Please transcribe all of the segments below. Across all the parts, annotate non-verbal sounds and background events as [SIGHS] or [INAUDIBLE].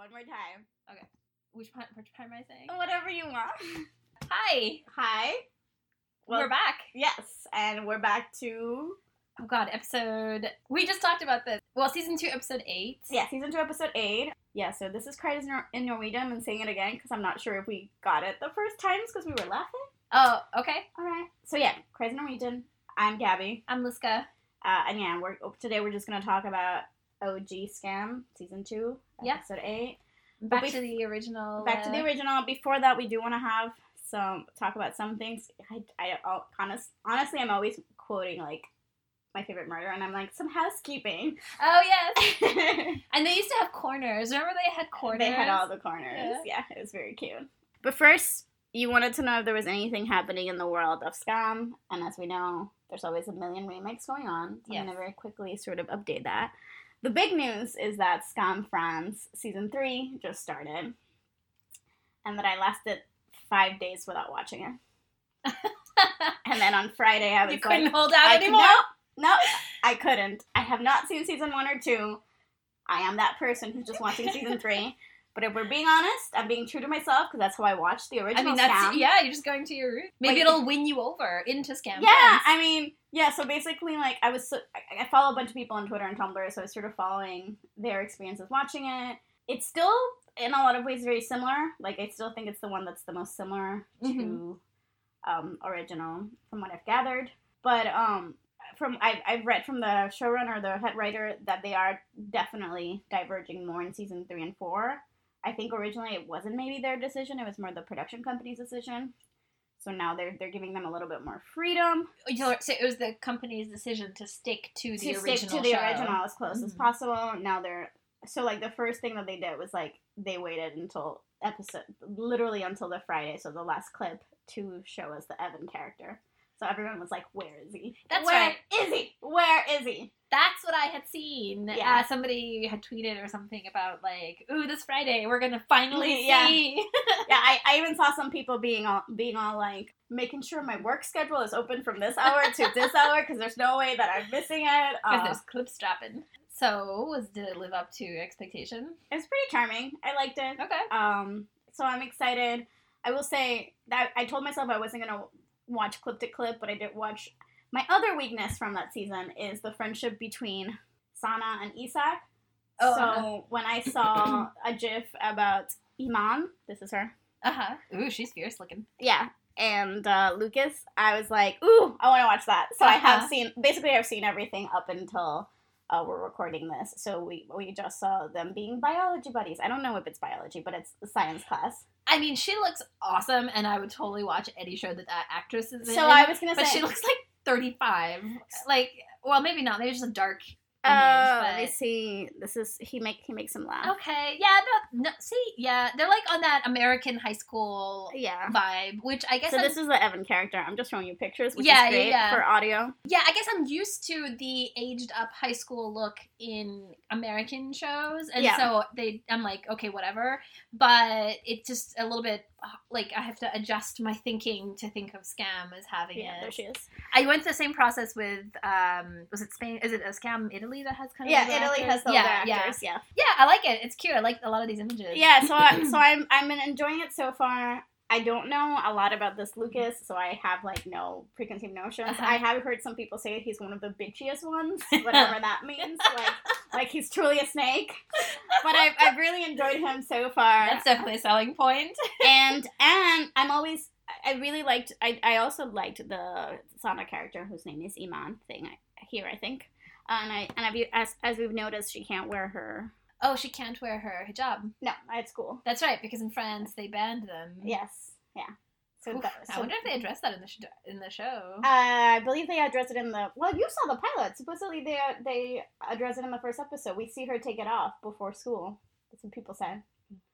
one more time. Okay. Which part, which part am I saying? Whatever you want. Hi, Hi. Well- we're back. Yes, and we're back to Oh God, episode. We just talked about this. Well, season two, episode eight. yeah, season two, episode eight. Yeah, so this is cried Nor- in Norwegian. and saying it again because I'm not sure if we got it the first times because we were laughing. Oh, okay. All right. So yeah, cried in Norwegian. I'm Gabby, I'm Liska. uh, and yeah, we're today we're just gonna talk about OG Skam season two, Yeah. episode eight. Back we- to the original. Back to the uh, original. Before that, we do want to have some talk about some things. I, I I'll- honest, honestly, I'm always quoting like my favorite murder, and I'm like some housekeeping. Oh yes. [LAUGHS] And they used to have corners. Remember they had corners. They had all the corners. Yeah. Yeah. it was very cute. But first, you wanted to know if there was anything happening in the world of Skam, and as we know, there's always a million remakes going on. So Yes. I'm gonna very quickly sort of update that. The big news is that Skam France season three just started, and that I lasted five days without watching it. [LAUGHS] And then on Friday, I was you couldn't like, hold out I anymore. No, no, I couldn't. I have not seen season one or two. I am that person who's just watching season three. But if we're being honest, I'm being true to myself because that's how I watched the original. I mean, that's Skam. yeah. You're just going to your root. Maybe Like- it'll win you over into Skam. Yeah, friends. I mean, yeah. So basically, like, I was, so, I, I follow a bunch of people on Twitter and Tumblr, so I was sort of following their experiences watching it. It's still, in a lot of ways, very similar. Like, I still think it's the one that's the most similar to Mhm. um, original, from what I've gathered. But um, from I've, I've read from the showrunner, the head writer, that they are definitely diverging more in season three and four. I think originally it wasn't maybe their decision; it was more the production company's decision. So now they're they're giving them a little bit more freedom So so it was the company's decision to stick to the to original stick to the show. original as close as Mhm. possible. Now they're so like the first thing that they did was like they waited until episode literally until the Friday, so the last clip to show us the Even character. So everyone was like, "Where is he? That's Where right. is he? Where is he?" That's what I had seen. Yeah. Uh, somebody had tweeted or something about like, "Ooh, this Friday we're gonna finally [LAUGHS] Yeah. see." Yeah, I, I even saw some people being all being all like making sure my work schedule is open from this hour to this hour because there's no way that I'm missing it. Because Uh, there's clips dropping. So, was did it live up to expectation? it was pretty charming. I liked it. Okay. Um, so I'm excited. I will say that I told myself I wasn't gonna watch clip to clip, but I did watch. My other weakness from that season is the friendship between Sana and Isak. Oh, so uh-huh. when I saw [CLEARS THROAT] a GIF about Imane, this is her. Uh huh. Ooh, she's fierce looking. Yeah. And uh, Lucas, I was like, ooh, I want to watch that. So I Uh-huh. have seen, basically, I've seen everything up until uh, we're recording this. So we we just saw them being biology buddies. I don't know if it's biology, but it's science class. I mean, she looks awesome, and I would totally watch any show that that actress is in. So I was gonna but say, she looks like thirty-five. Like, well, maybe not. Maybe just a dark image. uh, but... let me see. This is he make he makes him laugh. Okay, yeah, no, no, see, yeah, they're like on that American high school Yeah. vibe, which I guess So I'm, this is the Even character. I'm just showing you pictures, which Yeah, is great yeah. for audio. yeah, I guess I'm used to the aged up high school look in American shows, and Yeah. so they, I'm like, okay, whatever, but it's just a little bit like I have to adjust my thinking to think of Skam as having Yeah, it. there she is. I went through the same process with, um, was it Spain? Is it a Skam Italy that has kind of Yeah, Italy actors? has the yeah, yeah. actors. Yeah. Yeah, I like it. It's cute. I like a lot of these images. Yeah. So I, [CLEARS THROAT] so I'm I'm been enjoying it so far. I don't know a lot about this Lucas, so I have like no preconceived notions. Uh-huh. I have heard some people say he's one of the bitchiest ones, whatever that [LAUGHS] means. Like like he's truly a snake. But I've I've really enjoyed him so far. That's definitely a selling point. [LAUGHS] and and I'm always I really liked I, I also liked the Sana character whose name is Imane thing here I think and I and I've, as as we've noticed she can't wear her Oh, she can't wear her hijab. no at school. That's right, because in France they banned them. yes yeah. So, Oof, that, I wonder if they addressed that in the sh- in the show. uh, I believe they address it in the well you saw the pilot. Supposedly they they address it in the first episode. We see her take it off before school. That's what people said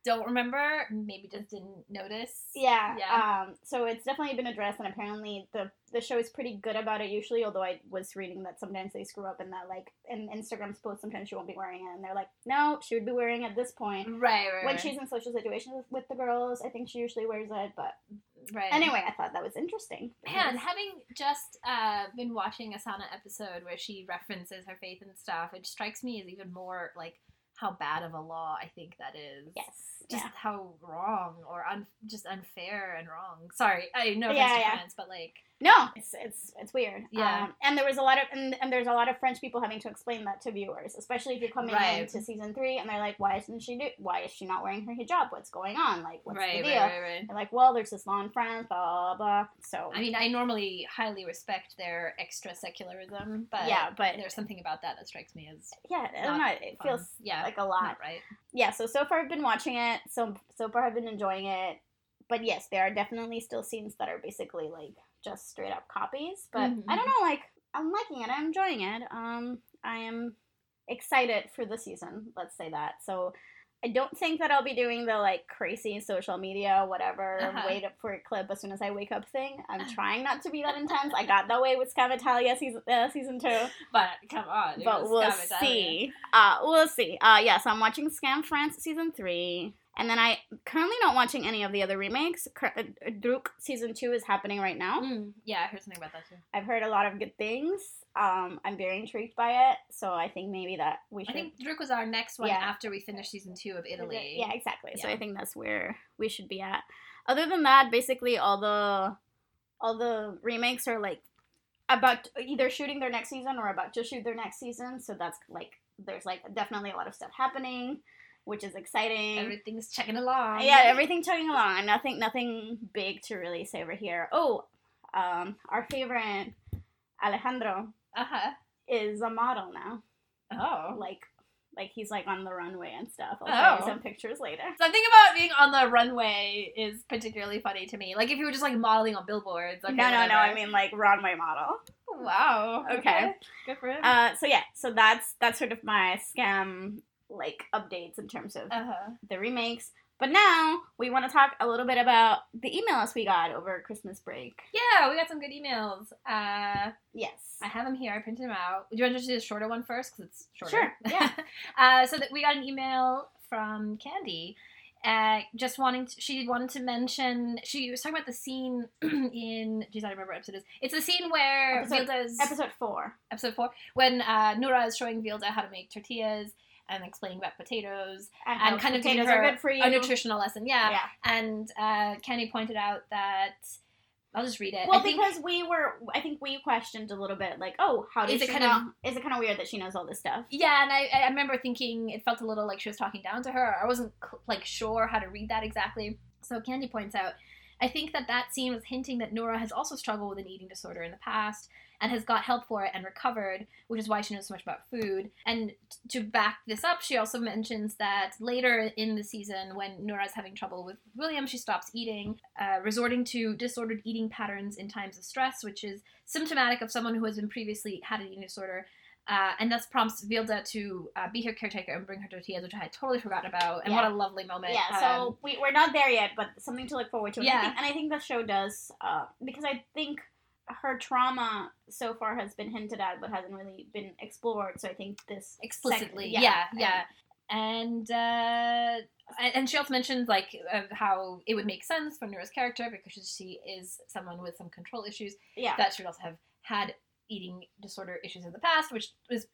Don't remember. Maybe just didn't notice. Yeah. Yeah. Um, so it's definitely been addressed, and apparently the the show is pretty good about it usually. Although I was reading that sometimes they screw up and that, like in Instagram's post, sometimes she won't be wearing it, and they're like, no, she would be wearing it at this point. Right, right. When right. she's in social situations with, with the girls, I think she usually wears it. But right. anyway, I thought that was interesting. Man, because- having just uh, been watching a Sana episode where she references her faith and stuff, it strikes me as even more like how bad of a law I think that is. Yes. Just yeah. how wrong or un- just unfair and wrong. Sorry, I no offense Yeah, to yeah. France, but like No, it's it's it's weird. Yeah. Um, and there was a lot of and, and there's a lot of French people having to explain that to viewers, especially if you're coming Right. into season three and they're like, why isn't she do? Why is she not wearing her hijab? What's going on? Like, what's right, the deal? right, right. They're like, well, there's this law in France, blah blah blah. So I mean, I normally highly respect their extra secularism, but yeah, but there's something about that that strikes me as yeah, I don't know. It fun. feels yeah like a lot. right. yeah, so so far I've been watching it. So so far I've been enjoying it. But yes, there are definitely still scenes that are basically like just straight up copies. But Mhm. I don't know, like I'm liking it. I'm enjoying it. Um, I am excited for the season. Let's say that. So I don't think that I'll be doing the like crazy social media, whatever, Uh-huh. wait up for a clip as soon as I wake up thing. I'm [LAUGHS] trying not to be that intense. I got that way with Skam Italia season uh, season two [LAUGHS] But come on, but we'll see. Uh, we'll see. Uh, yeah, so I'm watching Skam France season three, and then I currently not watching any of the other remakes. Cur- uh, Druck season two is happening right now. Mm, yeah, I heard something about that too. I've heard a lot of good things. Um, I'm very intrigued by it, so I think maybe that we should. I think Druck was our next one Yeah. after we finished season two of Italy. Yeah, exactly. So I think that's where we should be at. Other than that, basically all the all the remakes are like about either shooting their next season or about to shoot their next season. So that's like there's like definitely a lot of stuff happening, which is exciting. Everything's checking along. yeah, everything chugging along. Nothing nothing big to really say over here. Oh, um, our favorite Alejandro Uh huh. is a model now. Oh. Like like he's like on the runway and stuff. I'll show Oh. you some pictures later. Something about being on the runway is particularly funny to me. Like if you were just like modeling on billboards. Okay, no, no, no. I mean like runway model. Wow. Okay. Good for him. Uh, so yeah, so that's that's sort of my Skam like updates in terms of Uh huh. the remakes. But now we want to talk a little bit about the emails we got over Christmas break. Yeah, we got some good emails. Uh, Yes. I have them here. I printed them out. Do you want to do the shorter one first? Because it's shorter. Sure, yeah. [LAUGHS] uh, so that we got an email from Candy. Uh, just wanting to, she wanted to mention she was talking about the scene [CLEARS THROAT] in geez I don't remember what episode it is. It's the scene where Episode- Vilde's Episode four. episode four when uh, Noora is showing Vilde how to make tortillas and explaining about potatoes And, and kind of giving her are good for you. a nutritional lesson. Yeah, Yeah. and uh, Candy pointed out that I'll just read it. Well, think, because we were, I think we questioned a little bit, like, oh, how does Is it she kind know? Is it kind of weird that she knows all this stuff? Yeah, and I, I remember thinking it felt a little like she was talking down to her. I wasn't like sure how to read that exactly. So Candy points out, I think that that scene was hinting that Nora has also struggled with an eating disorder in the past and has got help for it and recovered, which is why she knows so much about food. And to back this up, she also mentions that later in the season, when Nora's having trouble with William, she stops eating, uh, resorting to disordered eating patterns in times of stress, which is symptomatic of someone who has been previously had an eating disorder uh, and thus prompts Vilde to uh, be her caretaker and bring her tortillas, which I had totally forgotten about. And Yeah. what a lovely moment. Yeah, so Um, we, we're not there yet, but something to look forward to. And I Yeah. think, and I think the show does, uh, because I think her trauma so far has been hinted at, but hasn't really been explored. So I think this explicitly, sec- yeah, yeah. And uh, and- and she also mentions like of how it would make sense for Nora's character because she is someone with some control issues yeah, that she would also have had eating disorder issues in the past, which is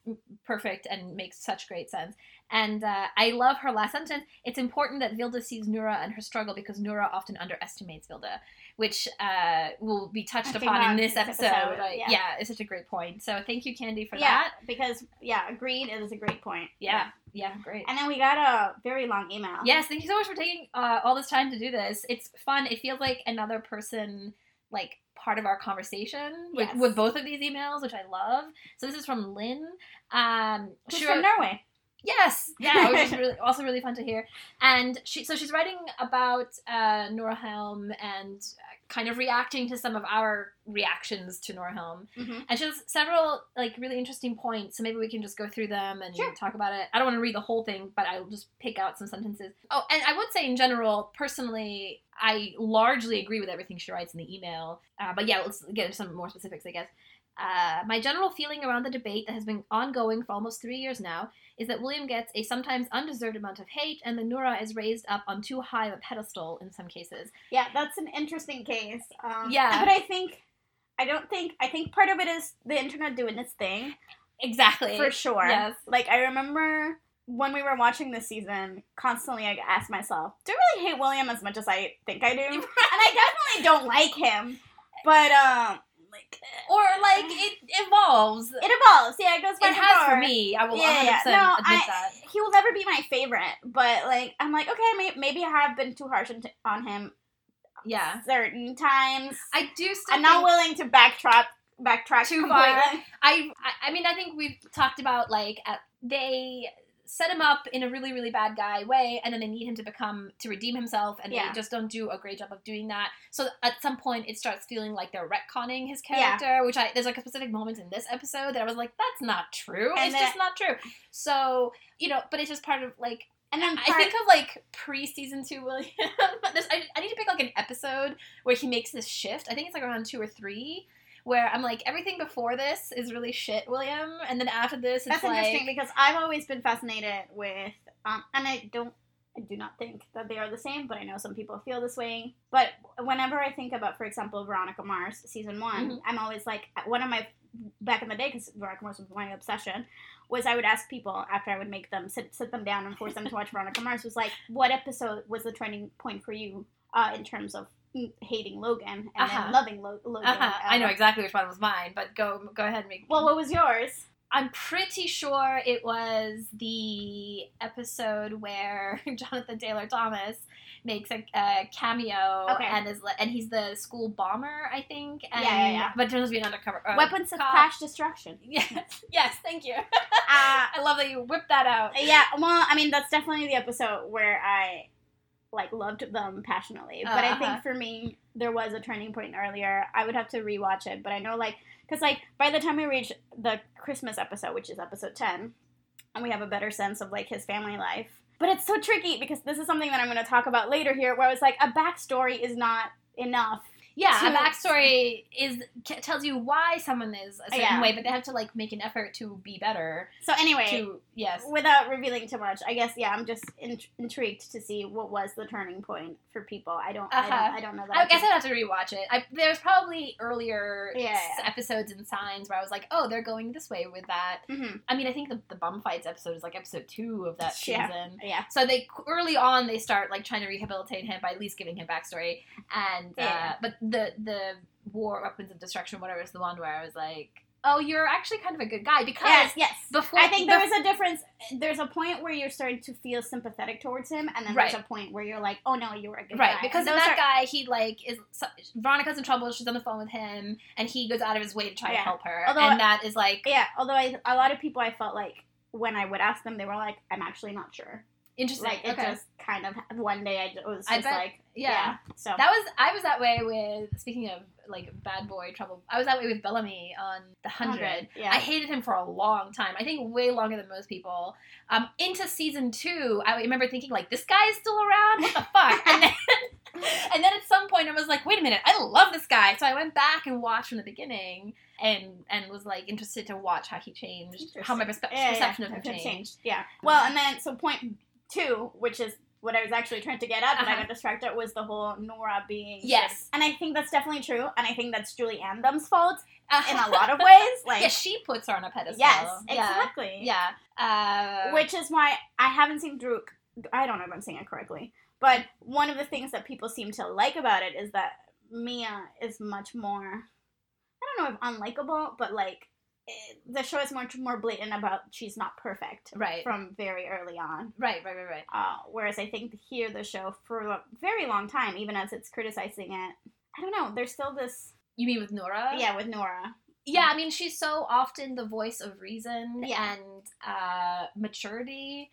perfect and makes such great sense. And uh, I love her last sentence. It's important that Vilde sees Noora and her struggle because Noora often underestimates Vilde, which uh, will be touched upon in this episode. episode, Like, yeah. yeah. it's such a great point. So thank you, Candy, for yeah, that. because yeah, agreed. It is a great point. Yeah, yeah, great. And then we got a very long email. Yes, thank you so much for taking uh, all this time to do this. It's fun. It feels like another person, like part of our conversation with, Yes. with both of these emails, which I love. So this is from Lynn. Um, Who's from Norway. Yes, yeah, which is really also really fun to hear. And she, so she's writing about uh, Nora Helm and uh, kind of reacting to some of our reactions to Nora Helm. hmm And she has several like really interesting points, so maybe we can just go through them and Sure. talk about it. I don't want to read the whole thing, but I'll just pick out some sentences. Oh, and I would say in general, personally, I largely agree with everything she writes in the email. Uh, but yeah, let's get into some more specifics, I guess. Uh, my general feeling around the debate that has been ongoing for almost three years now is that William gets a sometimes undeserved amount of hate, and the Noora is raised up on too high of a pedestal in some cases. Yeah, that's an interesting case. Um, Yeah. but I think I don't think I think part of it is the internet doing its thing Exactly. for sure. Yes. Like I remember when we were watching this season, constantly I asked myself, do I really hate William as much as I think I do? [LAUGHS] And I definitely don't like him. But um like [LAUGHS] or like [LAUGHS] it evolves. it evolves. Yeah, it goes back It has for me. I will Yeah, 100% yeah. No, admit I- that. He will never be my favorite, but like I'm like, okay, may- maybe I have been too harsh on- him Yeah, certain times. I do still. I'm not willing to backtrack backtrack Too far. I, I I mean I think we've talked about like they set him up in a really really bad guy way and then they need him to become to redeem himself and Yeah. they just don't do a great job of doing that so at some point it starts feeling like they're retconning his Yeah. character which i there's like a specific moment in this episode that i was like that's not true And it's then- just not true so you know but it's just part of like And then I think of like pre season two William. [LAUGHS] I, I need to pick like an episode where he makes this shift. I think it's like around two or three, where I'm like everything before this is really shit, William, and then after this it's That's like interesting because I've always been fascinated with, um, and I don't, I do not think that they are the same, but I know some people feel this way. But whenever I think about, for example, Veronica Mars season one, Mhm. I'm always like, one of my back in the day, because Veronica Mars was my obsession, was I would ask people after I would make them sit sit them down and force them to watch Veronica Mars, was like, what episode was the turning point for you uh, in terms of hating Logan and Uh-huh. then loving Lo- Logan? uh-huh. I know exactly which one was mine, but go go ahead and make. Well, what was yours? I'm pretty sure it was the episode where [LAUGHS] Jonathan Taylor Thomas makes a, a cameo Okay. and is and he's the school bomber, I think. And, Yeah, yeah, yeah. But turns out to be an undercover uh, Weapons of cop. Mass Destruction. [LAUGHS] Yes, yes, thank you. Uh, [LAUGHS] I love that you whipped that out. yeah, well, I mean, that's definitely the episode where I like loved them passionately. But I Uh-huh. think for me, there was a turning point earlier. I would have to rewatch it, but I know like because like by the time we reach the Christmas episode, which is episode ten, and we have a better sense of like his family life. But it's so tricky because this is something that I'm going to talk about later here, where it's like a backstory is not enough. Yeah, to- a backstory is tells you why someone is a certain Yeah. way, but they have to like make an effort to be better. So anyway, To yes, without revealing too much, I guess yeah, I'm just in- intrigued to see what was the turning point for people. I don't, I Uh-huh. don't, I don't know that. I guess I'd have to rewatch it. I, there's probably earlier Yeah, yeah. episodes and signs where I was like, oh, they're going this way with that. Mhm. I mean, I think the, the bum fights episode is like episode two of that season. Yeah. So they early on they start like trying to rehabilitate him by at least giving him backstory, and uh, but the the war weapons of destruction whatever is the one where I was like, oh, you're actually kind of a good guy because Yes, yes. before I think there bef- a difference. There's a point where you're starting to feel sympathetic towards him, and then Right. there's a point where you're like, oh no, you're a good Right, guy. because in that are- guy, he like is Veronica's in trouble. She's on the phone with him, and he goes out of his way to try to help her. Although and that is like Yeah, although I, a lot of people I felt like when I would ask them, they were like, I'm actually not sure. interesting. Like it okay, just kind of one day I was I just bet- like, yeah. yeah. So That was I was that way with speaking of like bad boy trouble. I was that way with Bellamy on the hundred. Yeah. I hated him for a long time. I think way longer than most people. Um, into season two, I remember thinking like, this guy is still around. What the fuck? And then, [LAUGHS] and then at some point, I was like, wait a minute, I love this guy. So I went back and watched from the beginning, and and was like interested to watch how he changed, how my perspe- Yeah, yeah, perception of him it changed. Yeah. Well, and then so point two, which is what I was actually trying to get at, but I Uh-huh. got distracted, was the whole Nora being. Yes. And I think that's definitely true, and I think that's Julie Andem's fault Uh, in a lot of ways. [LAUGHS] Like, yeah, she puts her on a pedestal. yes, exactly. Yeah. Uh, Which is why I haven't seen Druck. I don't know if I'm saying it correctly, but one of the things that people seem to like about it is that Mia is much more. I don't know if unlikable, but like the show is much more blatant about she's not perfect right. from very early on. Right, right, right, right. Uh, whereas I think here the show for a very long time, even as it's criticizing it, I don't know. There's still this You mean with Nora? yeah with Nora. Yeah, I mean, she's so often the voice of reason Yeah. and uh, maturity.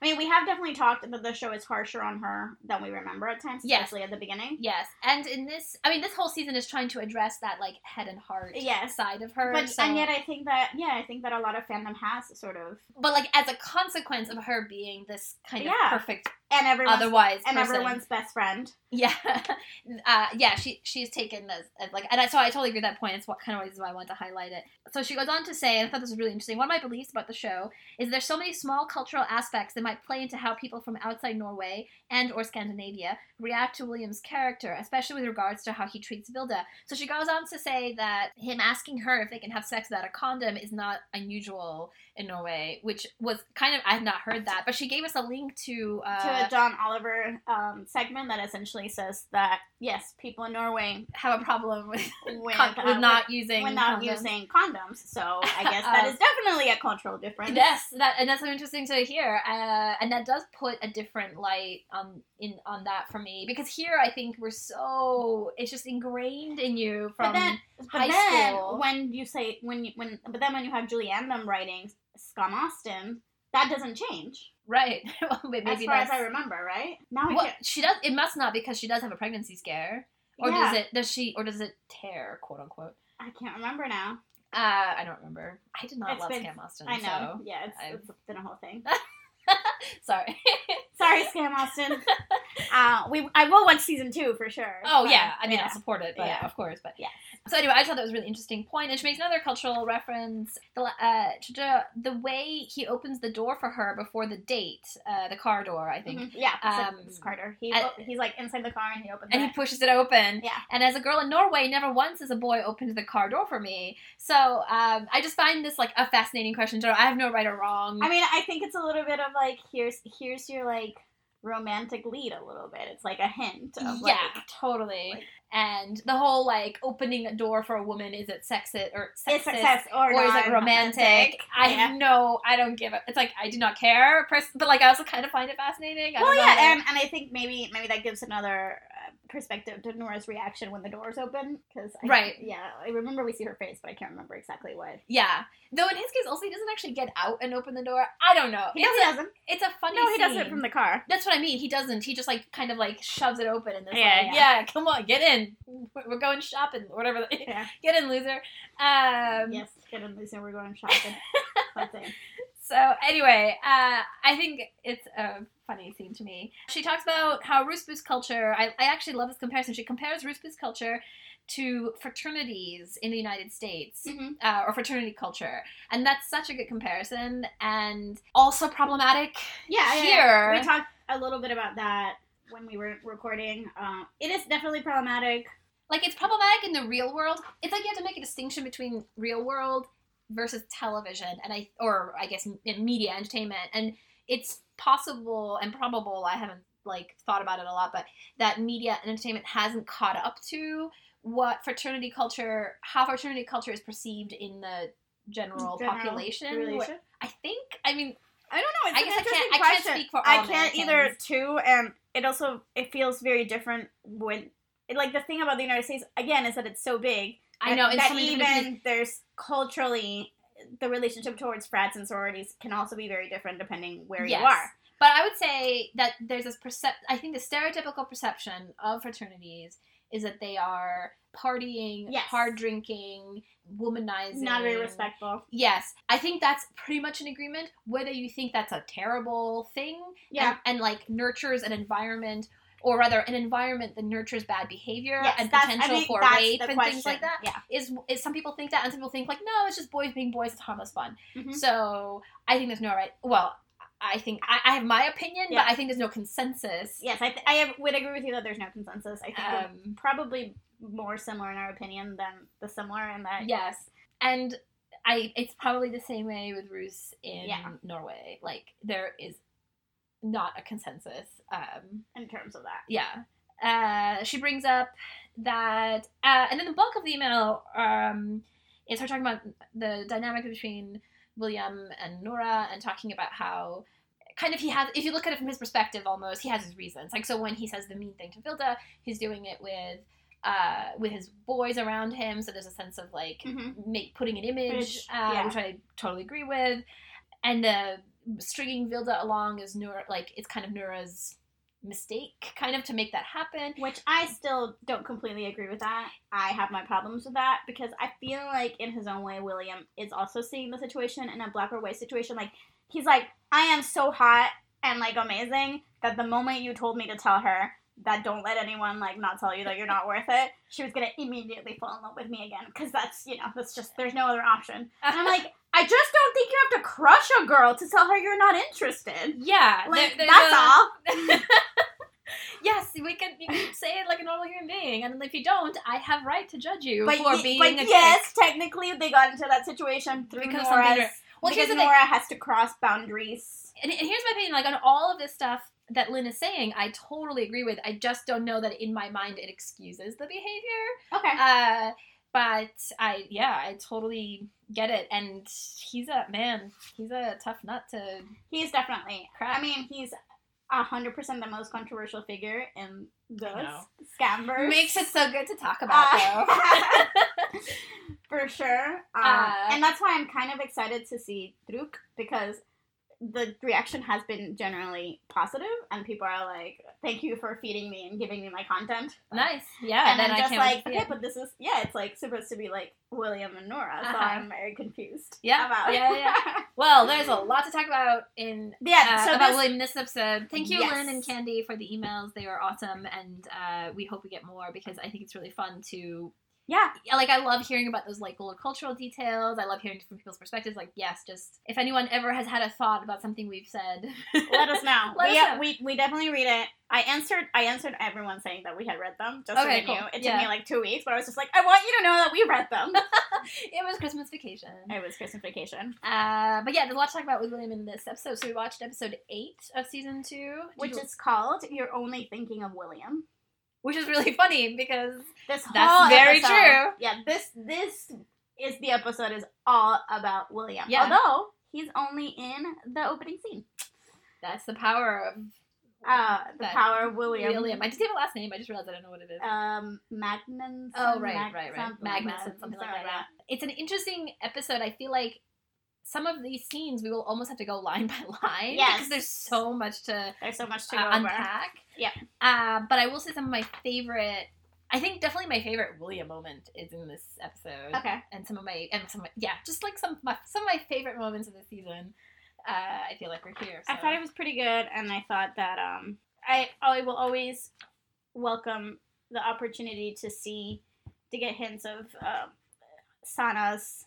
I mean, we have definitely talked that the show is harsher on her than we remember at times, Yes. especially at the beginning. Yes, and in this, I mean, this whole season is trying to address that like head and heart Yes. side of her. But so- and yet I think that yeah, I think that a lot of fandom has sort of but like as a consequence of her being this kind of Yeah. perfect and everyone's otherwise and person. everyone's best friend. Yeah, [LAUGHS] uh, yeah. She she's taken this as like, and I, so I totally agree with that point. It's what kind of reason why I wanted to highlight it. So she goes on to say, and I thought this was really interesting. One of my beliefs about the show is there's so many small cultural aspects that might play into how people from outside Norway and or Scandinavia react to William's character, especially with regards to how he treats Vilde. So she goes on to say that him asking her if they can have sex without a condom is not unusual in Norway, which was kind of I had not heard that, but she gave us a link to uh, to a John Oliver um, segment that essentially says that yes, people in Norway have a problem with [LAUGHS] with, con- uh, with not using with not condoms. using condoms. So I guess that Um, is definitely a cultural difference. Yes, that and that's so interesting to hear, uh, and that does put a different light on in on that for me because here I think we're so it's just ingrained in you from But then, but high then school. when you say when you when but then when you have Julie Andem writing Skam Austin, that doesn't change right. [LAUGHS] Well, maybe as far that's as I remember, right? Now I well, she does. It must not because she does have a pregnancy scare, or yeah, does it? Does she? Or does it tear? "Quote unquote." I can't remember now. Uh, I don't remember. I did not It's love been- Skam Austin. I know. So. yeah, it's, it's been a whole thing. [LAUGHS] [LAUGHS] Sorry. [LAUGHS] Sorry, Skam Austin. uh, we I will watch season two for sure. Oh but, yeah, I mean yeah. I'll support it, but Yeah. of course, but Yes. So anyway, I thought that was a really interesting point, and she makes another cultural reference. The uh, the, the way he opens the door for her before the date, uh, the car door, I think, Mhm. Yeah, it's, Um, it's Carter. He I- he's like inside the car and he opens it. and it. he pushes it open. Yeah. And as a girl in Norway, never once has a boy opened the car door for me. So um, I just find this like a fascinating question. I have no right or wrong. I mean, I think it's a little bit of like here's here's your like romantic lead a little bit. It's like a hint of like yeah, totally. like- and the whole like opening a door for a woman is it sexist or sexist? success or, or is it romantic? I Yeah. have no, I don't give it. It's like I do not care, but like I also kind of find it fascinating. I Well, don't know, yeah, and, and I think maybe maybe that gives another perspective to Nora's reaction when the doors open because Right. yeah I remember we see her face but I can't remember exactly what yeah. Though in his case, also he doesn't actually get out and open the door. I don't know. he it's, does, a, doesn't it's a funny. no he does it from the car That's what I mean. He doesn't. He just like kind of like shoves it open and this Yeah, like, yeah. yeah, come on, get in. We're going shopping, whatever. the- yeah [LAUGHS] Get in, loser. Um, yes get in loser we're going shopping [LAUGHS] So anyway, uh, I think it's a funny scene to me. She talks about how russebuss culture. I, I actually love this comparison. She compares russebuss culture to fraternities in the United States. Mhm. Uh, or fraternity culture, and that's such a good comparison, and also problematic. yeah yeah, Here- yeah. we talked a little bit about that when we were recording um, it is definitely problematic Like it's problematic in the real world. It's like you have to make a distinction between real world versus television, and I or I guess in media entertainment, and it's possible and probable. I haven't like thought about it a lot, but that media and entertainment hasn't caught up to what fraternity culture, how fraternity culture is perceived in the general, General population. relation. I think. I mean, I don't know. It's I guess I can't. I can't speak for all I can't either too, and it also it feels very different when it, like the thing about the United States again is that it's so big. I know. that many even there's culturally the relationship towards frats and sororities can also be very different depending where Yes. you are. But I would say that there's this percep. I think the stereotypical perception of fraternities is that they are partying, Yes. hard drinking, womanizing, Not very respectful. Yes, I think that's pretty much an agreement. Whether you think that's a terrible thing, Yeah. and, and like nurtures an environment, or rather an environment that nurtures bad behavior Yes, and that's- I potential for rape and things like question. that, is is some people think that, and some people think like no, it's just boys being boys, it's harmless fun. Mhm. So I think there's no right. Well, I think I, I have my opinion, Yeah. but I think there's no consensus. Yes, I, th- I have, would agree with you that there's no consensus. I think we're Um, probably more similar in our opinion than the similar in that. yes, and I it's probably the same way with Rus in Yeah. Norway. Like there is not a consensus. Um, In terms of that. yeah. Uh, she brings up that, uh, and then the bulk of the email um, is her talking about the dynamic between William and Nora and talking about how kind of he has, if you look at it from his perspective almost, he has his reasons. Like, so when he says the mean thing to Vilde, he's doing it with. Uh, with his boys around him, so there's a sense of like Mhm. make putting an image, uh, yeah. which I totally agree with, and uh, stringing Vilde along is Nora like it's kind of Noora's mistake, kind of to make that happen. Which I still don't completely agree with that. I have my problems with that because I feel like in his own way, William is also seeing the situation in a black or white situation. Like he's like, I am so hot and like amazing that the moment you told me to tell her that don't let anyone like not tell you that you're not [LAUGHS] worth it, she was gonna immediately fall in love with me again. Cause that's you know that's just there's no other option. And I'm [LAUGHS] like, I just don't think you have to crush a girl to tell her you're not interested. yeah, Like there- that's a- all. [LAUGHS] yes, we can. You can say it like a normal human being, and if you don't, I have right to judge you But, for y- being but a dick. yes, technically they got into that situation through Because Nora's. Well, because here's the thing. Nora has to cross boundaries. and, and here's my opinion like on all of this stuff that Lynn is saying, I totally agree with. I just don't know that in my mind it excuses the behavior. Okay. Uh, but I, yeah, I totally get it. And he's a man. He's a tough nut to He's definitely. crack. I mean, he's hundred percent the most controversial figure in the know. Skamverse. makes it so good to talk about, Uh, though. [LAUGHS] for sure. Um, Uh, and that's why I'm kind of excited to see Druck because the reaction has been generally positive, and people are like, "Thank you for feeding me and giving me my content." nice, yeah. and then I'm I just like, okay, it. but this is yeah, it's like supposed to be like William and Nora, so Uh-huh. I'm very confused. Yeah, about yeah, yeah. [LAUGHS] Well, there's a lot to talk about in yeah. uh, so about this, William this episode. Thank you, Yes. Lynn and Candy, for the emails. They were awesome, and uh, we hope we get more because I think it's really fun to. Yeah, like I love hearing about those like little cultural details. I love hearing from people's perspectives. Like, yes, just if anyone ever has had a thought about something we've said, [LAUGHS] let us know. Let we, us know. we we definitely read it. I answered I answered everyone saying that we had read them. Just so Okay, they cool. knew. It Yeah. took me like two weeks, but I was just like, I want you to know that we read them. [LAUGHS] it was Christmas vacation. it was Christmas vacation, Uh, but yeah, there's a lot to talk about with William in this episode. So we watched episode eight of season two, Did which you- is called "You're Only Thinking of William." Which is really [LAUGHS] funny because This That's very episode- true. Yeah, this this is the episode is all about William. Yeah. Although he's only in the opening scene. that's the power of Uh, the power of William. William. I just gave a last name. I just realized I don't know what it is. Um, Magnusson. Oh right, Mag- right, right. Magnusson, something like that. It's an interesting episode. I feel like some of these scenes we will almost have to go line by [LAUGHS] line Yes. because there's so much to There's so much to uh, unpack. Yeah. Uh, but I will say some of my favorite. I think definitely my favorite William moment is in this episode. Okay. And some of my and some my, yeah, just like some my some of my favorite moments of the season. Uh, I feel like we're here. I thought it was pretty good, and I thought that um, I I will always welcome the opportunity to see to get hints of um, Sana's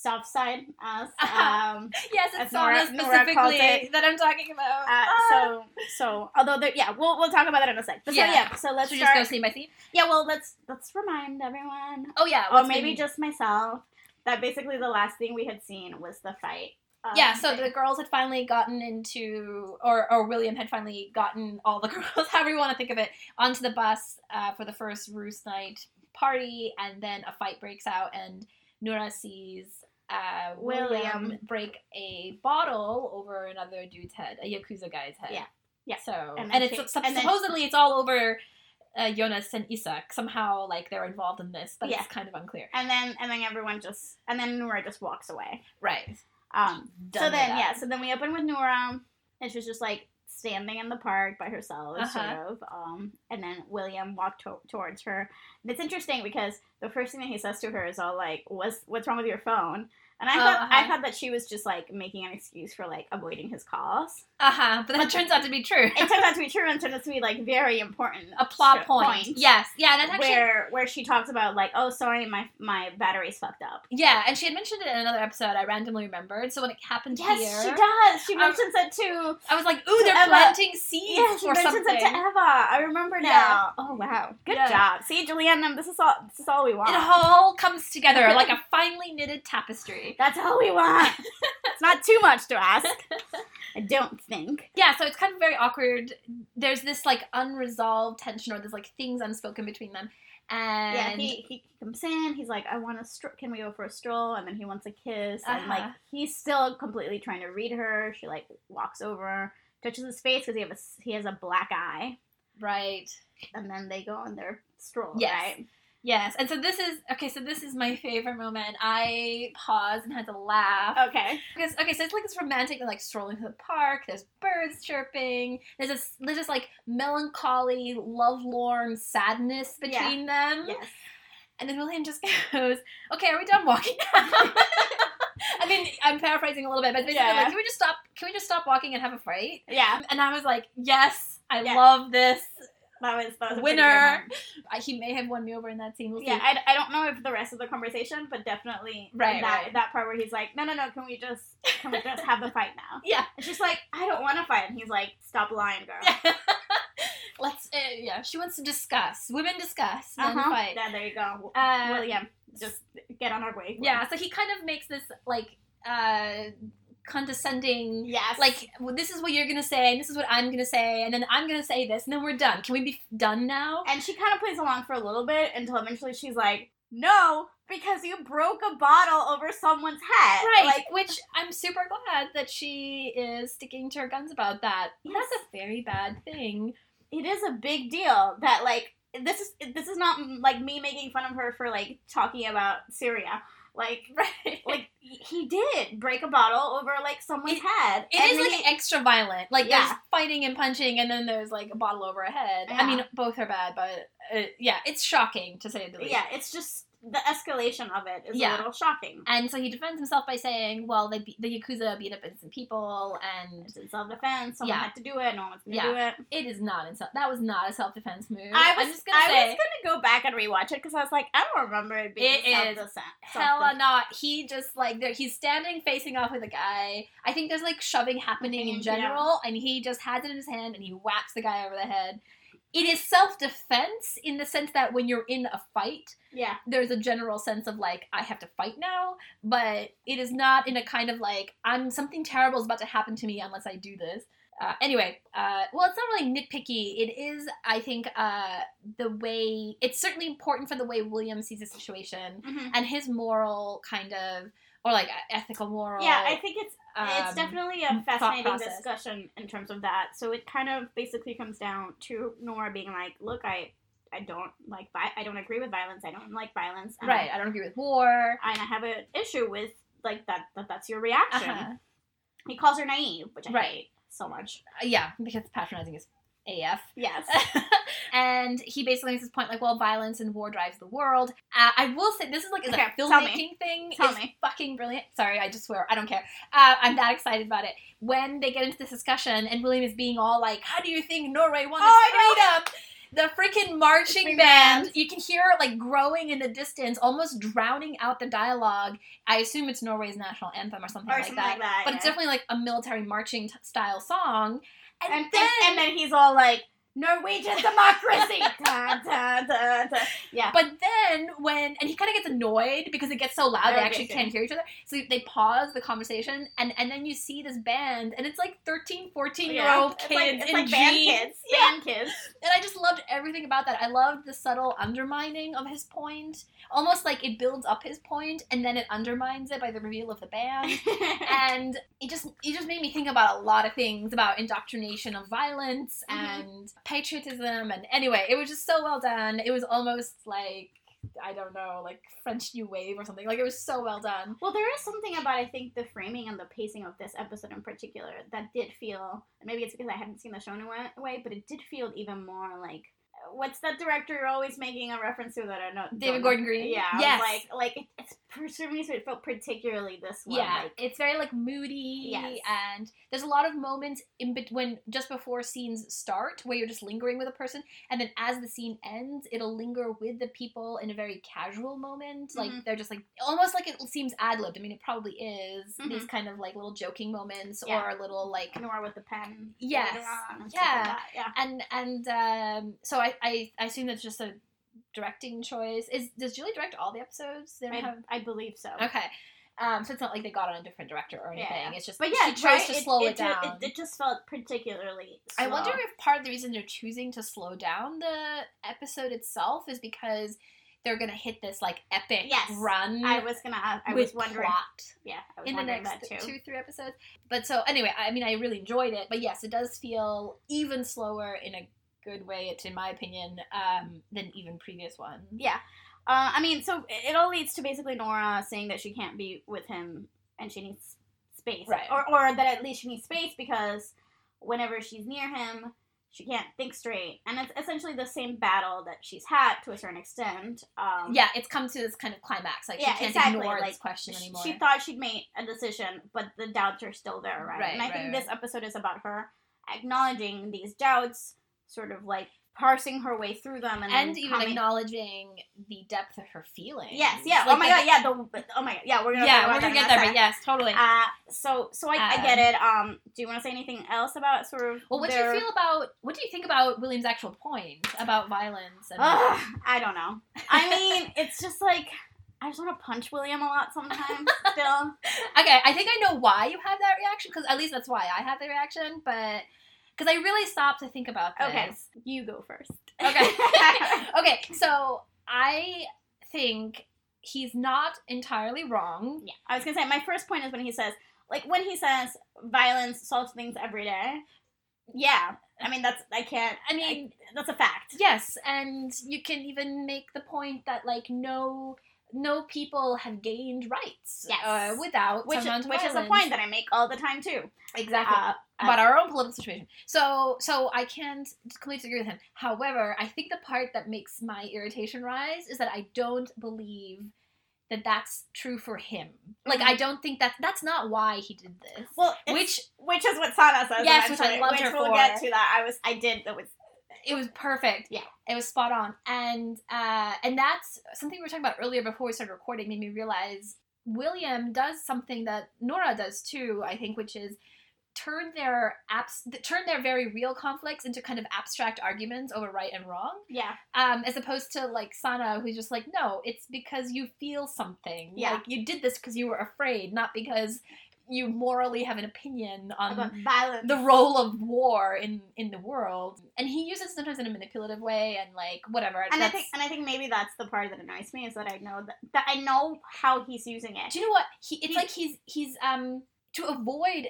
soft side as [LAUGHS] um. yes, it's Nora- Nora specifically it. that I'm talking about. Uh, Ah. so so although there, yeah we'll we'll talk about that in a sec. But Yeah. so yeah so let's should we just go scene by scene? yeah well let's let's remind everyone Oh yeah, or maybe just myself that basically the last thing we had seen was the fight. Um, yeah. So the girls had finally gotten into, or or William had finally gotten all the [LAUGHS] girls, however you want to think of it, onto the bus uh, for the first Roost night party, and then a fight breaks out, and Nora sees. Uh, William, William. break a bottle over another dude's head, a yakuza guy's head. Yeah. Yeah. So and, And it's she- and then- supposedly it's all over uh, Jonas and Isak. Somehow, like they're involved in this, but Yeah. it's kind of unclear. and then and then everyone just and then Nora just walks away. Right. Um. Done so then yeah, so then we open with Nora, and she's just like standing in the park by herself, Uh-huh. sort of. Um. And then William walked to- towards her. And it's interesting because the first thing that he says to her is all like, "What's what's wrong with your phone?" And I Oh, thought I uh-huh. thought that she was just like making an excuse for like avoiding his calls. Uh huh. But that turns out to be true. It turns out to be [LAUGHS] true and turns out to be like very important. a plot sh- point. Yes. Yeah. That's actually. where where she talks about like, oh, sorry, my my battery's fucked up. Yeah, and she had mentioned it in another episode. I randomly remembered. So when it happened Yes, here, she does. She Um, mentions it too. I was like, "Ooh, they're Emma. planting seeds Yeah, she or mentions something." it to Eva. I remember Yeah. now. Oh wow, good Yeah. job. See, Julianne, um, this is all. This is all we want. It all comes together [LAUGHS] like a finely knitted tapestry. [LAUGHS] That's all we want. it's not too much to ask. [LAUGHS] I don't think. Yeah, so it's kind of very awkward. There's this like unresolved tension, or there's like things unspoken between them, and yeah, he, he comes in. He's like, I want a stroll. Can we go for a stroll? And then he wants a kiss. And like, Uh-huh. he's still completely trying to read her. She like walks over, touches his face because he have a he has a black eye. right. And then they go on their stroll. Yes. Right? Yes, and so this is okay. So this is my favorite moment. I paused and had to laugh. Okay. Because okay, so it's like this romantic, and like strolling through the park. There's birds chirping. There's this, there's this like melancholy, lovelorn sadness between them. Yes. And then William just [LAUGHS] goes, "Okay, are we done walking now?" [LAUGHS] I mean, I'm paraphrasing a little bit, but basically, Yeah. like, can we just stop? Can we just stop walking and have a fight? yeah, And I was like, yes, I Yeah. love this. That was that was a pretty good Winner. he may have won me over in that scene. We'll Yeah. I, I don't know if the rest of the conversation, but definitely Right, that right. that part where he's like, no, no, no, can we just can we just have the fight now? [LAUGHS] Yeah. And she's like, I don't want to fight, and he's like, stop lying, girl. [LAUGHS] Let's. Uh, yeah, she wants to discuss. Women discuss. Men Uh-huh. fight. Yeah, there you go. Uh, William, just get on our way. Yeah, so he kind of makes this like uh condescending Yes. like well, this is what you're gonna say and this is what i'm gonna say and then i'm gonna say this and then we're done can we be done now and she kind of plays along for a little bit until eventually she's like, no, because you broke a bottle over someone's head. right Like, which i'm super glad that she is sticking to her guns about that Yes. that's a very bad thing it is a big deal that like this is this is not like me making fun of her for like talking about Syria. Like right [LAUGHS] [LAUGHS] like he did break a bottle over like someone's It- head. It is like he- extra violent. Like Yeah. there's fighting and punching, and then there's like a bottle over a head. I mean, both are bad, but uh, yeah, it's shocking to say the least. yeah, it's just the escalation of it is Yeah. a little shocking. And so he defends himself by saying, "Well, they be- the yakuza beat up innocent people, and It's in self defense. Someone Yeah. had to do it. No one was gonna Yeah. do it. it is not in self. That was not a self defense move. I was am just gonna I say, was gonna go back and rewatch it because I was like, I don't remember it being It is self-defense. hella not. He just like there, he's standing facing off with a guy. I think there's like shoving happening in general, and he just has it in his hand and he whacks the guy over the head. It is self defense in the sense that when you're in a fight, Yeah. there's a general sense of like I have to fight now, but it is not in a kind of like I'm something terrible is about to happen to me unless I do this. Uh, anyway, uh, well, it's not really nitpicky. It is, I think, uh, the way it's certainly important for the way William sees the situation Mhm. and his moral kind of or like ethical moral. Yeah, I think it's it's um, definitely a fascinating discussion in terms of that. So it kind of basically comes down to Nora being like, "Look, I I don't like vi- I don't agree with violence. I don't like violence. and right. I don't agree with war. And I have an issue with like that. That that's your reaction." Uh-huh. He calls her naive, which I Right. hate so much. Uh, yeah, because patronizing is AF. Yes. [LAUGHS] and he basically makes this point like, well, violence and war drives the world. Uh, I will say this is like Okay, a filmmaking thing. Tell is me. fucking brilliant. Sorry, I just swear. I don't care. Uh, I'm that excited about it. When they get into this discussion and William is being all like, "How do you think Norway won its Oh, I freedom?" The freaking marching band, band. you can hear it like growing in the distance, almost drowning out the dialogue. I assume it's Norway's national anthem or something or like something that. like that. But it's definitely like a military marching t- style song. And, and then, and then he's all like, "Norwegian democracy." [LAUGHS] da, da, da, da. Yeah. But then when and he kind of gets annoyed because it gets so loud they actually can't hear each other. So they pause the conversation and and then you see this band and it's like 13, 14 year Yeah. old It's kids like, it's in like band jeans. kids. Yeah. Band kids. And I just loved everything about that. I loved the subtle undermining of his point. Almost like it builds up his point and then it undermines it by the reveal of the band. [LAUGHS] and it just it just made me think about a lot of things about indoctrination of violence Mhm. and patriotism and anyway it was just so well done it was almost like i don't know like french new wave or something like it was so well done Well, there is something about I think the framing and the pacing of this episode in particular that did feel. Maybe it's because I hadn't seen the show in a way, but it did feel even more like. What's that director you're always making a reference to that I know? david don't know? David Gordon green Yeah. Yes Like like it, it's for me, so it felt particularly this one. yeah Like, it's very like moody Yes. and there's a lot of moments in bet- when just before scenes start where you're just lingering with a person and then as the scene ends it'll linger with the people in a very casual moment like Mhm. they're just like almost like it seems ad-libbed i mean it probably is Mhm. these kind of like little joking moments Yeah. or little like Nora with the pen. Yes. Yeah. like Yeah. and and um so i i, I assume that's just a directing choice is does julie direct all the episodes they don't I, have I believe so. okay um so it's not like they got on a different director or anything Yeah. it's just But yeah, she chose right? to slow it, ju- down It, just felt particularly. I wonder if part of the reason they're choosing to slow down the episode itself is because they're gonna hit this like epic Yes. run I was gonna. I was wondering. plot Yeah, I was in the next two three episodes. But so anyway, I mean, I really enjoyed it. But yes, it does feel even slower in a good way. It's in my opinion um, than even previous ones. Yeah. Uh, I mean, so it all leads to basically Nora saying that she can't be with him and she needs space, Right. Or, or that at least she needs space because whenever she's near him, she can't think straight, and it's essentially the same battle that she's had to a certain extent. Um, yeah, it's come to this kind of climax. Like Yeah, she can't exactly, ignore like, this question anymore. She thought she'd made a decision, but the doubts are still there, right? Right, and I right, think right. this episode is about her acknowledging these doubts, sort of like parsing her way through them, and, and even acknowing the depth of her feelings. Yes, yeah. Like oh my god, yeah. The, oh my god, yeah. We're gonna yeah, we're gonna get there, but yes, totally. Uh, so so I, I Um, get it. Um, do you want to say anything else about sort of? well, what their... do you feel about what do you think about William's actual point about violence? And Ugh, I don't know. I mean, [LAUGHS] it's just like I just want to punch William a lot sometimes. [LAUGHS] Still, okay, I think I know why you had that reaction because at least that's why I had the reaction, but because I really stopped to think about this. okay. You go first. Okay. [LAUGHS] [LAUGHS] okay, so I think he's not entirely wrong. Yeah, I was gonna say my first point is when he says, like, when he says violence solves things every day. Yeah, I mean that's I can't. I mean, that's a fact. yes, and you can even make the point that like no no people have gained rights Yes. uh, without Which, which is a point that I make all the time too. exactly Uh, about our own political situation. So so I can't completely agree with him. However, I think the part that makes my irritation rise is that I don't believe that that's true for him. Like. I don't think that that's not why he did this. Well, which which is what Sana says. Yes, which I loved which her we'll for. get to that. I was I did that was it was perfect. Yeah. It was spot on. And uh and that's something we were talking about earlier before we started recording made me realize William does something that Noora does too, I think, which is turn their abs- turn their very real conflicts into kind of abstract arguments over right and wrong, yeah. um, as opposed to like Sana, who's just like, no, it's because you feel something. Yeah. Like you did this because you were afraid, not because you morally have an opinion on About violence. the role of war in in the world and he uses it sometimes in a manipulative way and like whatever and I think and I think maybe that's the part that annoys me is that I know that, that I know how he's using it. do you know what he it's He's- like he's he's um to avoid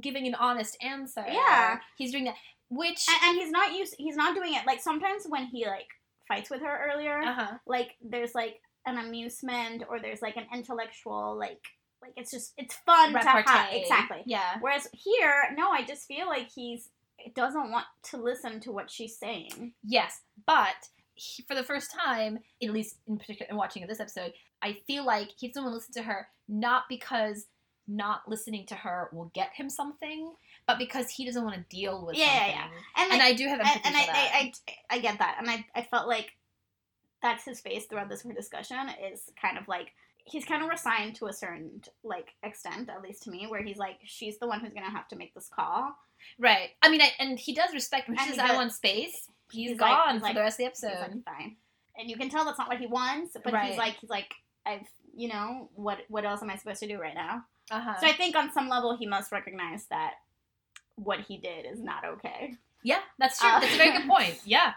giving an honest answer Yeah. he's doing that which And, and he's not used he's not doing it like sometimes when he like fights with her earlier, uh-huh like there's like an amusement or there's like an intellectual like like it's just it's fun to have exactly. yeah Whereas here, no, I just feel like he's doesn't want to listen to what she's saying. yes but he, for the first time at least in particular in watching this episode i feel like he doesn't want to listen to her not because not listening to her will get him something but because he doesn't want to deal with Yeah, yeah, something yeah. And, like, and i do have empathy and, and I, that. I, I I get that, and I I felt like that's his face throughout this whole discussion is kind of like he's kind of resigned to a certain like extent, at least to me, where he's like she's the one who's gonna have to make this call. Right. I mean, I, and he does respect when she says, "I want space." He's, he's like- gone he's for like- the rest of the He's episode. like fine, and you can tell that's not what he wants, but Right. he's like he's like I've you know what what else am I supposed to do right now? uh-huh. So I think on some level he must recognize that what he did is not okay. yeah, that's true. Uh, that's a very good point. [LAUGHS] Yeah,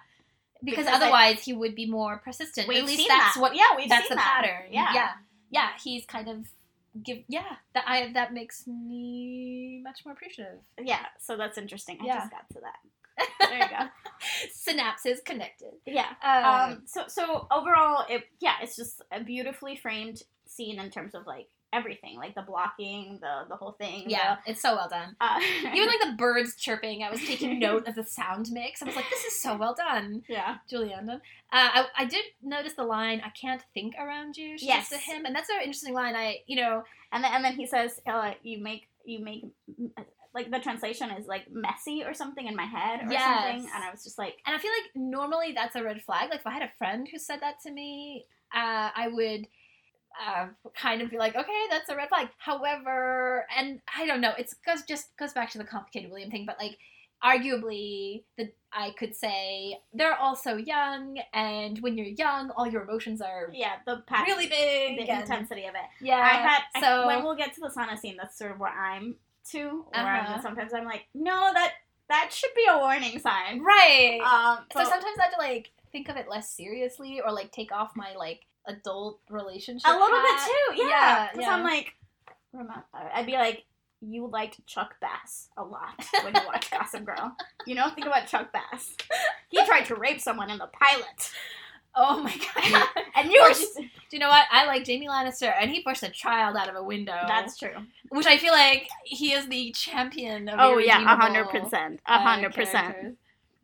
because, Because I- otherwise he would be more persistent. We've At least seen that's that. what. yeah we've that's the that. pattern. Yeah. yeah, yeah. He's kind of give. Yeah, that I that makes me much more appreciative. Yeah, so that's interesting. I Yeah. just got to that. There you go. [LAUGHS] Synapses connected. Yeah. Um, Um. So so overall, it yeah, it's just a beautifully framed scene in terms of like everything, like the blocking, the the whole thing. yeah, it's so well done. Uh, [LAUGHS] Even like the [LAUGHS] birds chirping, I was taking [LAUGHS] note of the sound mix. I was like, "This is so well done." yeah. Julie Andem. Uh, I, I did notice the line, I can't think around you, she Yes. to him. And that's an interesting line. I, you know, And then and then he says, uh, "You make you make." Like the translation is like messy or something in my head or Yes. something, and I was just like, and I feel like normally that's a red flag. Like if I had a friend who said that to me, uh, I would uh, kind of be like, okay, that's a red flag. However, and I don't know, it's goes just goes back to the complicated William thing, but like arguably the I could say they're also young, and when you're young, all your emotions are yeah, the pattern, really big. the and- intensity of it. yeah. I had I- so when we'll get to the sauna scene. That's sort of where I'm to. Where Uh-huh. just, sometimes I'm like, no, that that should be a warning sign. right. Um, So sometimes I have to like think of it less seriously or like take off my like adult relationship. a little bit too, yeah. Yeah, Because yeah. I'm like, remember, I'd be like, you liked Chuck Bass a lot when you watched [LAUGHS] Gossip Girl. You know, think about Chuck Bass. He tried to rape someone in the pilot, Oh my god. [LAUGHS] and you were just. Do you know what? I like Jaime Lannister and he pushed a child out of a window. That's true. which I feel like he is the champion of Oh yeah, hundred percent, uh, hundred percent.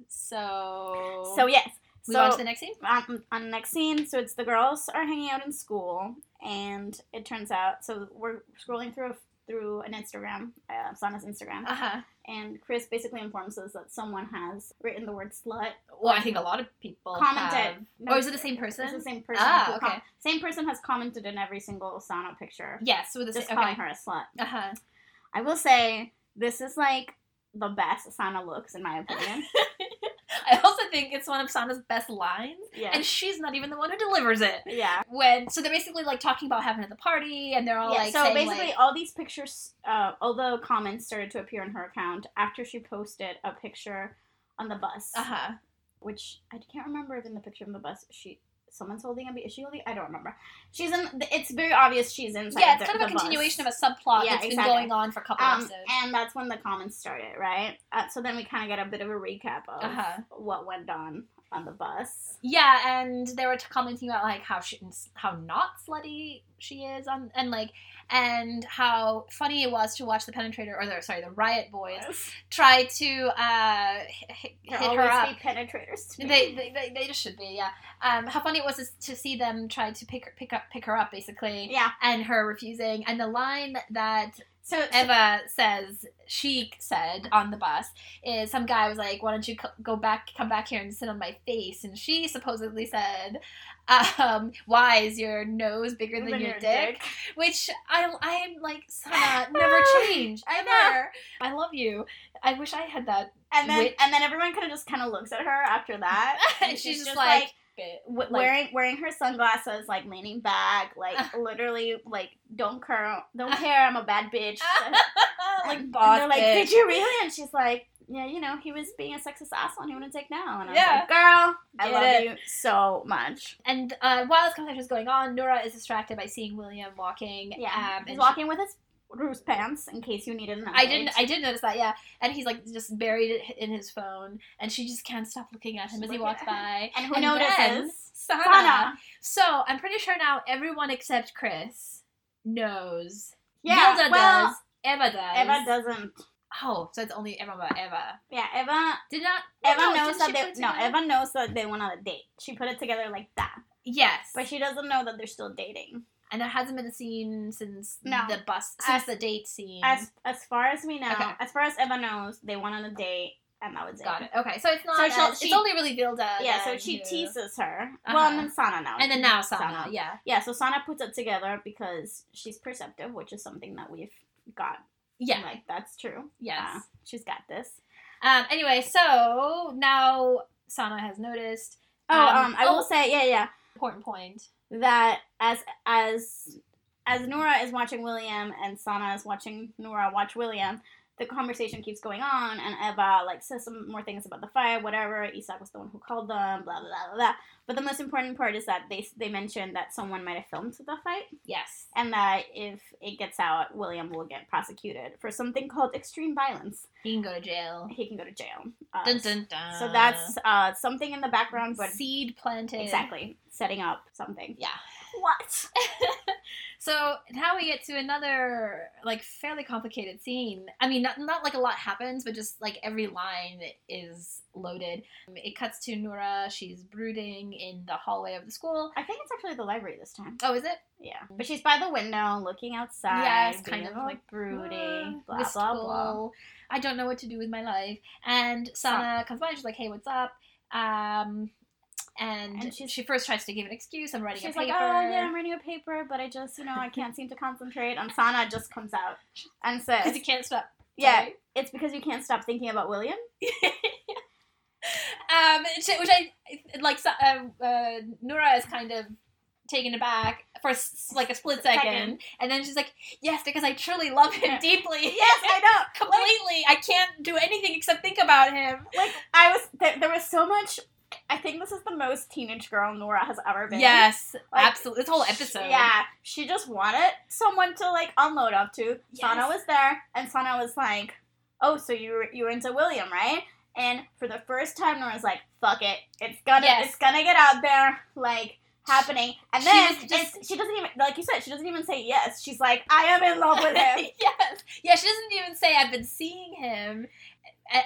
So. So yes. Move so on to the next scene. on, on the next scene, so it's the girls are hanging out in school, and it turns out so we're scrolling through through an Instagram, uh, Sana's Instagram, Uh huh. and Chris basically informs us that someone has written the word slut. Well, I think a lot of people Commented. have. No, Oh, is it the same person? It's the same person. Ah, who com- okay. same person has commented in every single Sana picture, Yes, with just same. calling Okay. her a slut. Uh huh. I will say this is like the best Sana looks in my opinion. [LAUGHS] Think it's one of Sana's best lines, yeah. and she's not even the one who delivers it. yeah. When so they're basically like talking about having at the party, and they're all yeah, like so saying basically, like, all these pictures, uh, all the comments started to appear on her account after she posted a picture on the bus, uh huh. which I can't remember if in the picture of the bus she someone's holding a. Is she holding? I don't remember. She's in. It's very obvious she's inside. Yeah, it's the, kind of a bus. continuation of a subplot Yeah, that's been going on for a couple Um, episodes. and that's when the comments started, right? Uh, so then we kind of get a bit of a recap of Uh-huh. what went on on the bus. Yeah, and they were t- commenting about like how she, how not slutty she is on, and like, and how funny it was to watch the penetrator or the sorry the riot boys try to uh, hit, hit her always up. be penetrators to me. They, they, they, they just should be, yeah. Um, how funny it was to see them try to pick her, pick up pick her up basically, yeah. and her refusing. And the line that So, Eva says she said on the bus is some guy was like, "Why don't you go back, come back here and sit on my face?" And she supposedly said, um, "Why is your nose bigger than, Than your, your dick? dick. Which I I'm like, Sana, [LAUGHS] never change, I ever. I love you. I wish I had that. and then Which- and then everyone kind of just kind of looks at her after that, [LAUGHS] and she's just, like, bit, w- like- wearing wearing her sunglasses, like leaning back, like [LAUGHS] literally, like don't care, don't [LAUGHS] care. I'm a bad bitch. [LAUGHS] Like boss they're like, bitch. did you really? And she's like, yeah, you know, he was being a sexist asshole. and He wouldn't take no. And I was Yeah. like, girl, I Get love it. you so much. And uh, while this conversation is going on, Noora is distracted by seeing William walking. Yeah, um, he's walking with his Bruce pants in case you needed an update. I didn't. I did notice that. Yeah, and he's like just buried it in his phone, and she just can't stop looking at him She's as he walks by. And who And notices? Sana. Sana. So I'm pretty sure now everyone except Chris knows. Yeah, Vilde well, does. Eva does. Eva doesn't. Oh, so it's only Eva but Eva. Yeah, Eva. Did not. Eva no, knows that they no. Eva knows that they went on a date. She put it together like that, Yes, but she doesn't know that they're still dating. And there hasn't been a scene since No. the bus since As- the date scene. As as far as we know, Okay. as far as Eva knows, they went on a date, and that was it. Got it. Okay, so it's not. So as- she- it's only really Vilde. Yeah, so she who- teases her. Uh-huh. Well, and then Sana now. and then now Sana. Yeah. Yeah, so Sana puts it together because she's perceptive, which is something that we've got. Yeah. Like, that's true. Yes. Uh, she's got this. Um. Anyway, so now Sana has noticed. Oh, Um, um, I oh. will say, yeah, yeah, Important point. That as as as Noora is watching William and Sana is watching Noora watch William, the conversation keeps going on, and Eva like says some more things about the fire, whatever. Isak was the one who called them, blah blah blah blah. blah. But the most important part is that they they mentioned that someone might have filmed the fight, Yes. and that if it gets out, William will get prosecuted for something called extreme violence. He can go to jail. He can go to jail. Uh, Dun dun dun. So that's uh, something in the background, but seed planted. exactly setting up something. Yeah. What? [LAUGHS] So now we get to another like fairly complicated scene. I mean, not, not like a lot happens, but just like every line is loaded. It cuts to Noora. She's brooding in the hallway of the school. I think it's actually the library this time. Oh, is it? Yeah, but she's by the window, looking outside. Yes, kind of like brooding, blah wistful. blah blah. I don't know what to do with my life. And Sana comes by and she's like, "Hey, what's up?" Um, and, And she's- she first tries to give an excuse. I'm writing She's a like, oh yeah, I'm writing a paper, but I just, you know, I can't seem to concentrate. And Sana just comes out and says, because you can't stop. "Yeah, Sorry. it's because you can't stop thinking about William." [LAUGHS] um, which I like. Uh, uh, Noora is kind of taken aback for like a split second, Second. and then she's like, "Yes, because I truly love him deeply. Yes, I know. [LAUGHS] completely. I can't do anything except think about him." Like I was, th- there was so much. I think this is the most teenage girl Noora has ever been. Yes, Like, absolutely. This whole episode. Yeah, she just wanted someone to like unload up to. Sana was there, and Sana was like, "Oh, so you were, you were into William, right?" And for the first time, Noora's like, "Fuck it, it's gonna Yes. it's gonna get out there, like happening." And She then just- she doesn't even like you said, she doesn't even say yes. She's like, "I am in love with [LAUGHS] him." yes. Yeah, she doesn't even say I've been seeing him.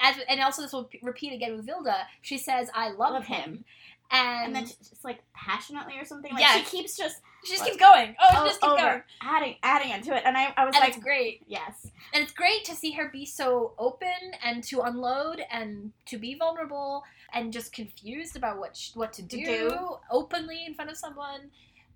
As, and also this will repeat again with Vilde. She says, "I love, Love him. him. and, and then just, like passionately or something. Like Yes. she keeps just she just keeps going. Oh, o- she oh, just keeps going, adding adding into it, and I, I was and like, great. yes, And it's great to see her be so open and to unload and to be vulnerable and just confused about what sh- what to do, do. openly in front of someone.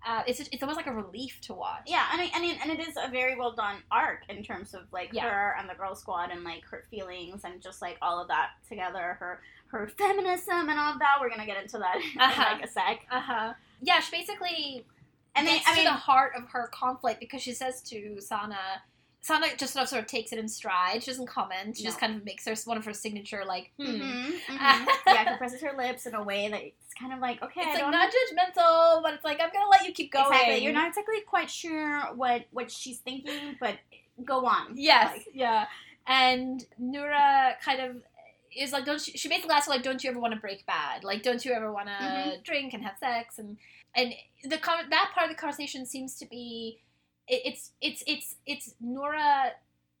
Uh, it's it's almost like a relief to watch. yeah, and I, I mean, and it is a very well done arc in terms of like Yeah. her and the girl squad and like her feelings and just like all of that together, her her feminism and all of that. We're gonna get into that Uh-huh. in like a sec. Uh huh. Yeah, she basically And then I mean, to the heart of her conflict because she says to Sana. Sana just sort of, sort of takes it in stride. She doesn't comment. She just kind of makes her one of her signature like, hmm. mhm, [LAUGHS] mhm. yeah, she presses her lips in a way that it's kind of like okay, I It's like don't not judgmental, but it's like I'm gonna let you keep going. exactly. You're not exactly quite sure what what she's thinking, but go on. Yes, Like, yeah. And Noora kind of is like, don't you, she basically asks like, don't you ever want to break bad? Like, don't you ever want to Mhm. drink and have sex? And and the that part of the conversation seems to be it's it's it's it's Noora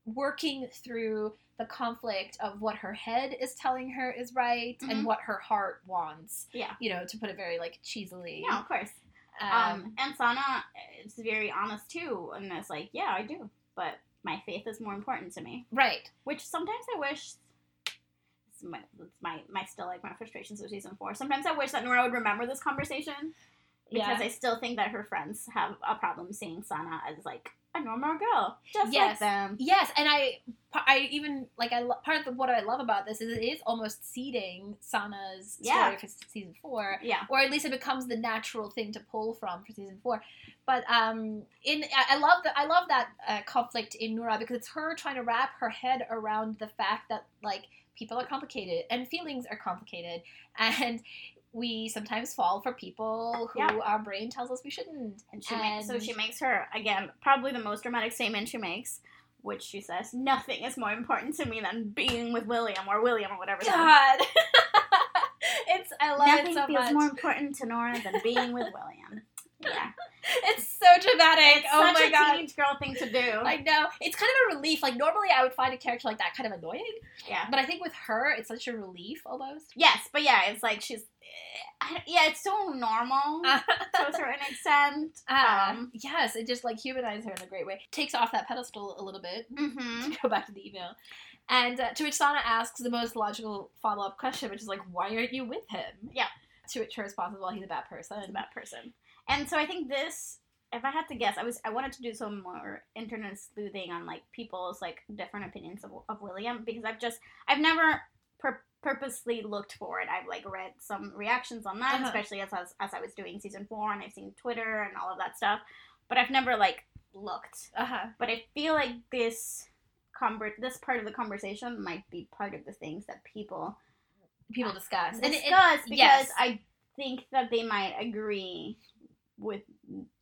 working through the conflict of what her head is telling her is right Mhm. and what her heart wants. Yeah. You know, to put it very like cheesily. yeah, of course. Um, Um, and Sana is very honest too, and it's like, yeah, I do, but my faith is more important to me. right. Which sometimes I wish. My, my my still like my frustrations with season four. Sometimes I wish that Noora would remember this conversation because Yeah. I still think that her friends have a problem seeing Sana as like a normal girl, just like Yes. them. Yes, and I, I even like I lo- part of what I love about this is it is almost seeding Sana's Yeah. story for season four, Yeah, or at least it becomes the natural thing to pull from for season four. But um, in I I love that I love that uh, conflict in Noora because it's her trying to wrap her head around the fact that like people are complicated and feelings are complicated [LAUGHS] and. We sometimes fall for people who Yeah. our brain tells us we shouldn't. and she makes so she makes her again probably the most dramatic statement she makes, which she says, "Nothing is more important to me than being with William or William or whatever." God, [LAUGHS] it's I love Nothing it so feels much. more important to Noora than being with William. Yeah, [LAUGHS] It's so dramatic. it's oh such my a god. teenage girl thing to do. I know. It's kind of a relief. Like normally I would find a character like that kind of annoying, yeah. but I think with her it's such a relief almost. Yes, but yeah, it's like she's. I, yeah, it's so normal [LAUGHS] to a certain extent. Uh, [LAUGHS] Um, yes, it just like humanizes her in a great way. Takes off that pedestal a little bit. mhm. To go back to the email. And uh, to which Sana asks the most logical follow up question, which is like, why aren't you with him? Yeah. To which her response is, well, he's a bad person. It's a bad person. And so I think this, if I had to guess, I was I wanted to do some more internet sleuthing on like people's like different opinions of, of William because I've just I've never pur- purposely looked for it. I've like read some reactions on that, Uh-huh. especially as I was, as I was doing season four, and I've seen Twitter and all of that stuff, but I've never like looked. Uh huh. But I feel like this conver- this part of the conversation might be part of the things that people People discuss. discuss And it- it- because yes. I think that they might agree with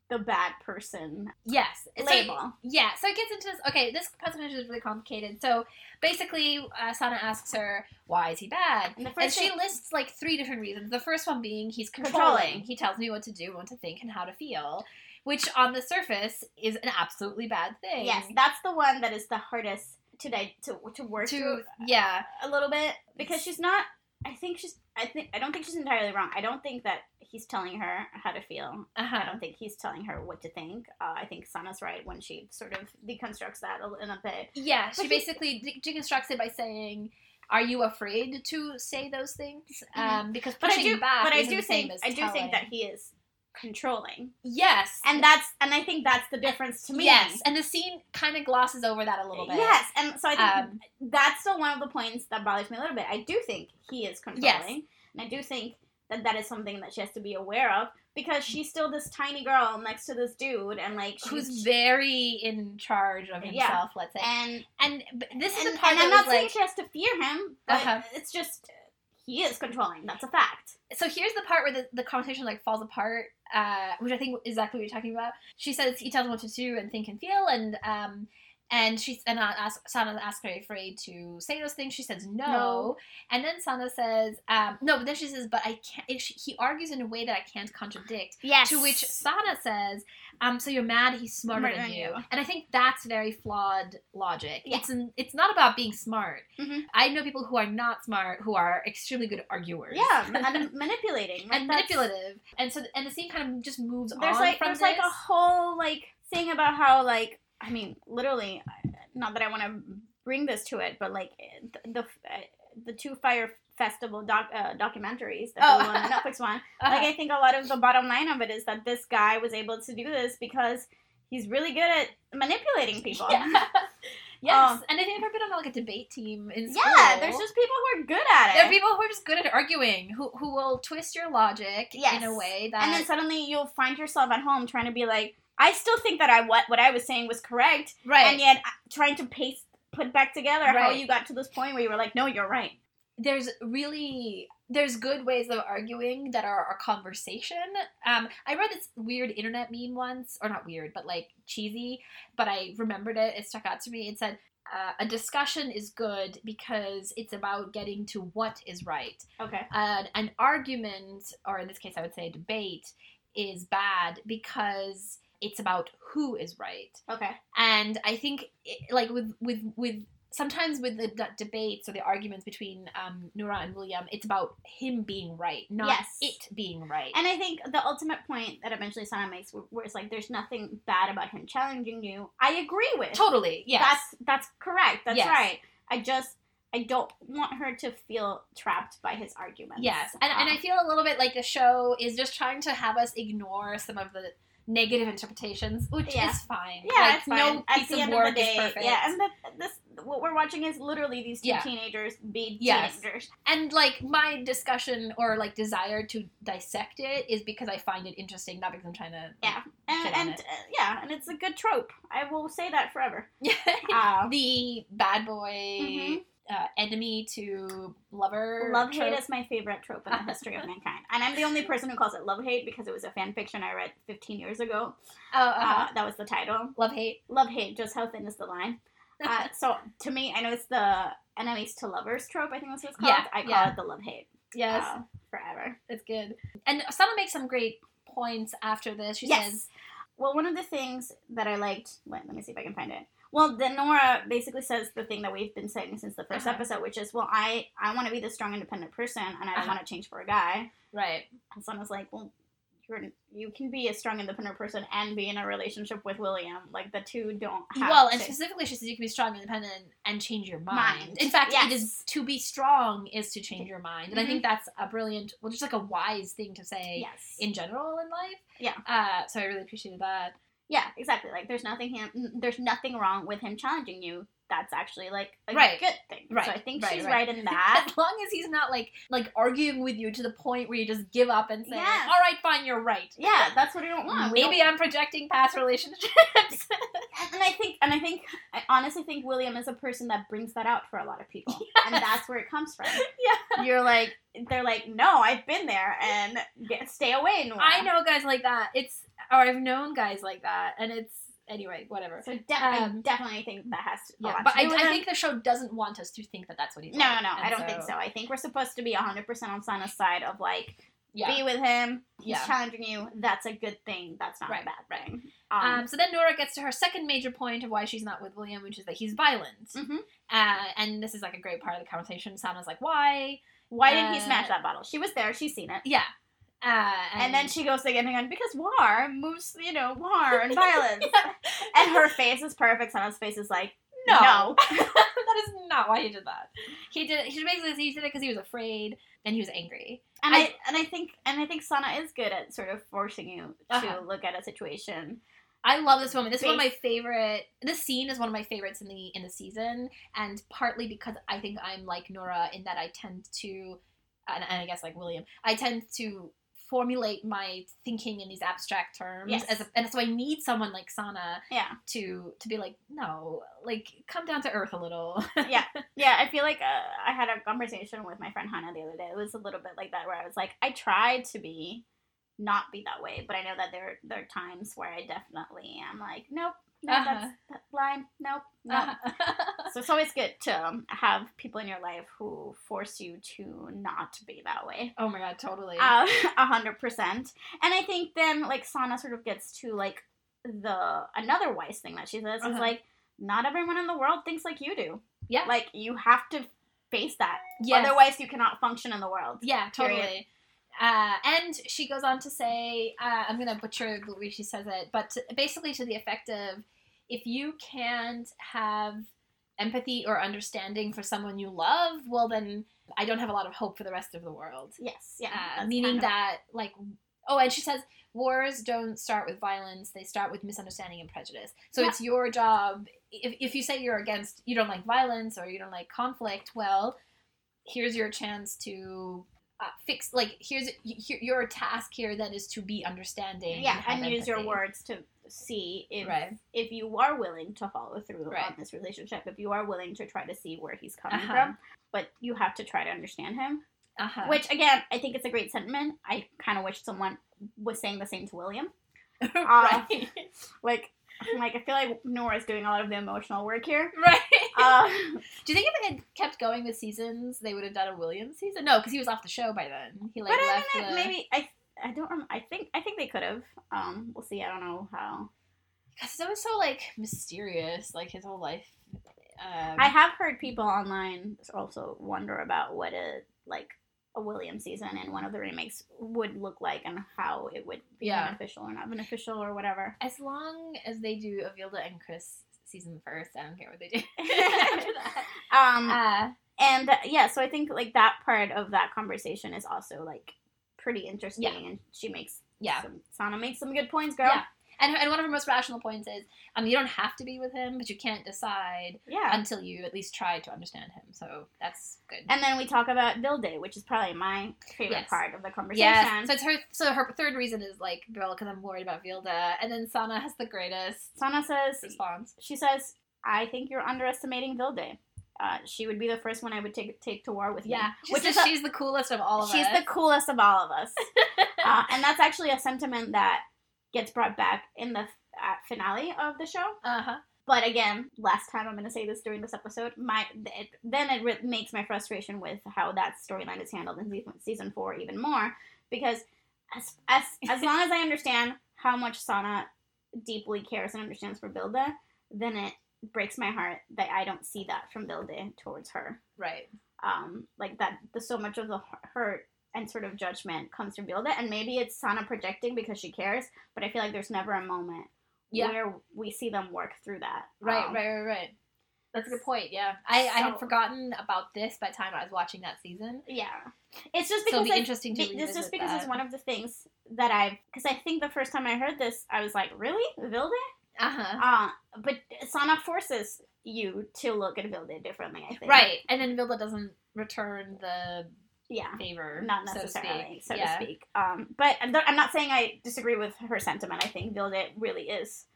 the bad person Yes. So- label. Yeah, so it gets into this. Okay, this presentation is really complicated. So basically, uh, Sana asks her, "Why is he bad?" and the And she thing, lists like three different reasons. The first one being he's controlling. Controlling. He tells me what to do, what to think, and how to feel, which on the surface is an absolutely bad thing. yes, that's the one that is the hardest to di- to to work To through yeah, a little bit because she's not. I think she's. I think. I don't think she's entirely wrong. I don't think that he's telling her how to feel. uh I don't think he's telling her what to think. Uh, I think Sana's right when she sort of deconstructs that a, in a bit. Yeah, she But basically de- deconstructs it by saying. Are you afraid to say those things? Mhm. Um, because But I pushing do. back But I do think. I do think that he is controlling, yes, and that's. And I think that's the difference to me. yes, and the scene kind of glosses over that a little bit. Yes, and so I think Um, that's still one of the points that bothers me a little bit. I do think he is controlling, Yes. and I do think that that is something that she has to be aware of because she's still this tiny girl next to this dude, and like she's, who's very in charge of Yeah. himself, let's say. and And this is and, the part and I'm not saying like. she has to fear him, but Uh-huh. it's just he is controlling. That's a fact. So here's the part where the, the conversation like falls apart, uh, which I think is exactly what you're talking about. She says he tells him what to do and think and feel, and um, And she and ask, Sana asks her, "Are afraid to say those things?" She says no. No. And then Sana says, um, "No." But then she says, "But I can't." She, he argues in a way that I can't contradict. Yes. To which Sana says, um, "So you're mad he's smarter than you," and I think that's very flawed logic. Yeah. It's an, it's not about being smart. Mhm. I know people who are not smart who are extremely good arguers. yeah, [LAUGHS] and manipulating. Like, and manipulative, and so and the scene kind of just moves There's on like from there's this. like a whole like thing about how like I mean literally, not that I want to bring this to it, but like the the, two fire festival doc uh, documentaries that Oh. the one Netflix one. Uh-huh. [LAUGHS] Like I think a lot of the bottom line of it is that this guy was able to do this because he's really good at manipulating people. Yeah. [LAUGHS] [LAUGHS] yes, Um, and have you ever been on like a debate team in school? Yeah, there's just people who are good at it. there are people who are just good at arguing, who who will twist your logic Yes. in a way that and then suddenly you'll find yourself at home trying to be like, I still think that I what what I was saying was correct, right. and yet uh, trying to paste put back together how you got to this point where you were like, no, you're right. there's really there's good ways of arguing that are a conversation. Um, I read this weird internet meme once, or not weird, but like cheesy, but I remembered it. It stuck out to me. It said. Uh, a discussion is good because it's about getting to what is right. Okay. an, an argument, or in this case, I would say a debate, is bad because it's about who is right. Okay. And I think, it, like with with with sometimes with the, debates or the arguments between um, Noora and William, it's about him being right, not Yes. it being right. And I think the ultimate point that eventually Sana makes, where, it's like, there's nothing bad about him challenging you, I agree with. totally, yes, That's that's correct. That's Yes. right. I just I don't want her to feel trapped by his arguments. yes. And, and I Um, feel a little bit like the show is just trying to have us ignore some of the negative interpretations, which Yeah. is fine. yeah, like, it's fine. no At piece the of end work of the day, is perfect. yeah, and the, this what we're watching is literally these two Yeah. teenagers be Yes. teenagers. and like my discussion or like desire to dissect it is because I find it interesting, not because I'm trying to Yeah. And, and uh, yeah, and it's a good trope. I will say that forever. yeah. [LAUGHS] Uh, the bad boy Mhm. Uh, enemy to lover love hate is my favorite trope in the [LAUGHS] history of mankind, and I'm the only person who calls it love hate because it was a fan fiction I read 15 years ago. Oh, uh-huh. Uh, that was the title. love hate. Love hate, just how thin is the line? [LAUGHS] Uh, so to me, I know it's the enemies to lovers trope. I think that's what it's called. Yeah, I call yeah. it the love hate. Yes, uh, forever. it's good. And Sana makes some great points after this. She yes. says, Well, one of the things that I liked. Wait, let me see if I can find it. Well, then Noora basically says the thing that we've been saying since the 1st Uh-huh. episode, which is, well, I I want to be the strong, independent person, and I don't Uh-huh. want to change for a guy. right, And Sana's like, well, you're you can be a strong, independent person and be in a relationship with William. Like the two don't have. well, and to- specifically, she says you can be strong, independent, and change your mind. Mind. In fact, it Yes. is to be strong is to change your mind, and I Mhm. think that's a brilliant, well, just like a wise thing to say yes. in general in life. Yeah. Uh, so I really appreciated that. Yeah, exactly. Like there's nothing him there's nothing wrong with him challenging you. That's actually like a Right. good thing. Right. So I think right, she's right. right, in [LAUGHS] that. as long as he's not like like arguing with you to the point where you just give up and say, Yes. "All right, fine, you're right." yeah, that's what we don't want. Maybe I'm projecting past relationships. [LAUGHS] and I think and I think I honestly think William is a person that brings that out for a lot of people. [LAUGHS] And that's where it comes from. yeah. You're like they're like, No, I've been there and get, stay away, Noora. I know guys like that. It's or I've known guys like that, and it's anyway, whatever. So de- I Um, definitely think that has a Yeah, but to I, I think the show doesn't want us to think that that's what he's No, like. no, no. I don't think so. I think we're supposed to be 100% on Sana's side of like, Yeah. be with him. He's Yeah. challenging you. That's a good thing. That's not Right, a bad right. thing. Um, Um, so then Noora gets to her second major point of why she's not with William, which is that he's violent. Mhm. Uh, and this is like a great part of the conversation. Sana's like, "Why?" why didn't he uh, smash that bottle? She was there. She's seen it. Yeah. Uh, And, then she goes again and again because war moves, you know, war and [LAUGHS] violence. and her face is perfect. Sana's face is like, No. no. [LAUGHS] that is not why he did that. He did. He basically he did it because he was afraid and he was angry. And I, I- and I think and I think Sana is good at sort of forcing you to Uh-huh. look at a situation. I love this moment. This is one of my favorite. This scene is one of my favorites in the in the season, and partly because I think I'm like Noora in that I tend to, and, and I guess like William, I tend to formulate my thinking in these abstract terms, Yes. as a, and so I need someone like Sana Yeah. to to be like, no, like come down to earth a little. yeah, [LAUGHS] yeah. I feel like uh, I had a conversation with my friend Hannah the other day. It was a little bit like that, where I was like, I tried to be, not be that way, but I know that there there are times where I definitely am like, nope, no, Uh-huh. that's that line. Nope, no. Uh-huh. [LAUGHS] So it's always good to um, have people in your life who force you to not be that way. oh my god, totally. Uh, [LAUGHS] A hundred percent. And I think then like Sana sort of gets to like the another wise thing that she says is Uh-huh. like not everyone in the world thinks like you do. yeah. Like you have to face that. Yes. Otherwise you cannot function in the world. Yeah, Period. totally. Uh, and she goes on to say, uh, I'm going to butcher the way she says it, but to- basically to the effect of if you can't have empathy or understanding for someone you love, well, then I don't have a lot of hope for the rest of the world. Yes, yeah. uh, meaning kind of- that, like, oh, and she says, wars don't start with violence, they start with misunderstanding and prejudice. So Yeah. it's your job, if, if you say you're against, you don't like violence or you don't like conflict, well, here's your chance to uh, fix, like, here's your task here then is to be understanding. yeah, have and use your words to see if Right. if you are willing to follow through Right. on this relationship, if you are willing to try to see where he's coming Uh-huh. from, but you have to try to understand him. Uh-huh. Which again, I think it's a great sentiment. I kind of wish someone was saying the same to William. [LAUGHS] right. [LAUGHS] Like, like I feel like Noora's doing a lot of the emotional work here. [LAUGHS] right. Uh, Do you think if they had kept going with seasons, they would have done a Williams season? No, because he was off the show by then. He like but I left mean, the... maybe I I don't rem- I think I think they could have. Um, we'll see. I don't know how. Because it was so like mysterious, like his whole life. Um, I have heard people online also wonder about what a like a William season and one of the remakes would look like and how it would be Yeah. beneficial or not beneficial or whatever. as long as they do Avilda and Chris season first, I don't care what they do. [LAUGHS] [LAUGHS] After that. Um, Uh, and uh, yeah, so I think like that part of that conversation is also like pretty interesting, Yeah. and she makes yeah. some, Sana makes some good points, girl. Yeah. And, and one of her most rational points is, um, you don't have to be with him, but you can't decide Yeah. until you at least try to understand him. So that's good. And then we talk about Vilde, which is probably my favorite Yes. part of the conversation. yeah. So it's her. So her third reason is like, Bill, because I'm worried about Vilde, and then Sana has the greatest Sana says, response. she says, I think you're underestimating Vilde. Uh, she would be the first one I would take take to war with me. Yeah, she which is a- she's the coolest of all of she's us. She's the coolest of all of us, [LAUGHS] uh, and that's actually a sentiment that gets brought back in the uh, finale of the show. uh huh. But again, last time I'm going to say this during this episode, my it, then it re- makes my frustration with how that storyline is handled in season, season four even more because as as as long as I understand how much Sana deeply cares and understands for Vilde, then it breaks my heart that I don't see that from Vilde towards her. Right. Um, like that, the so much of the hurt and sort of judgment comes from Vilde, and maybe it's Sana projecting because she cares, but I feel like there's never a moment Yeah. where we see them work through that. Right, Um, right, right, right. That's a good point. Yeah, I, I had forgotten about this by the time I was watching that season. Yeah, it's just So because be I- interesting to Be- It's just because that. it's one of the things that I because I think the first time I heard this I was like really Vilde Uh huh. uh but Sana forces you to look at Vilde differently I think Right, and then Vilde doesn't return the yeah favor, not so to necessarily speak. so to speak um but I'm not- I'm not saying I disagree with her sentiment I think Vilde really is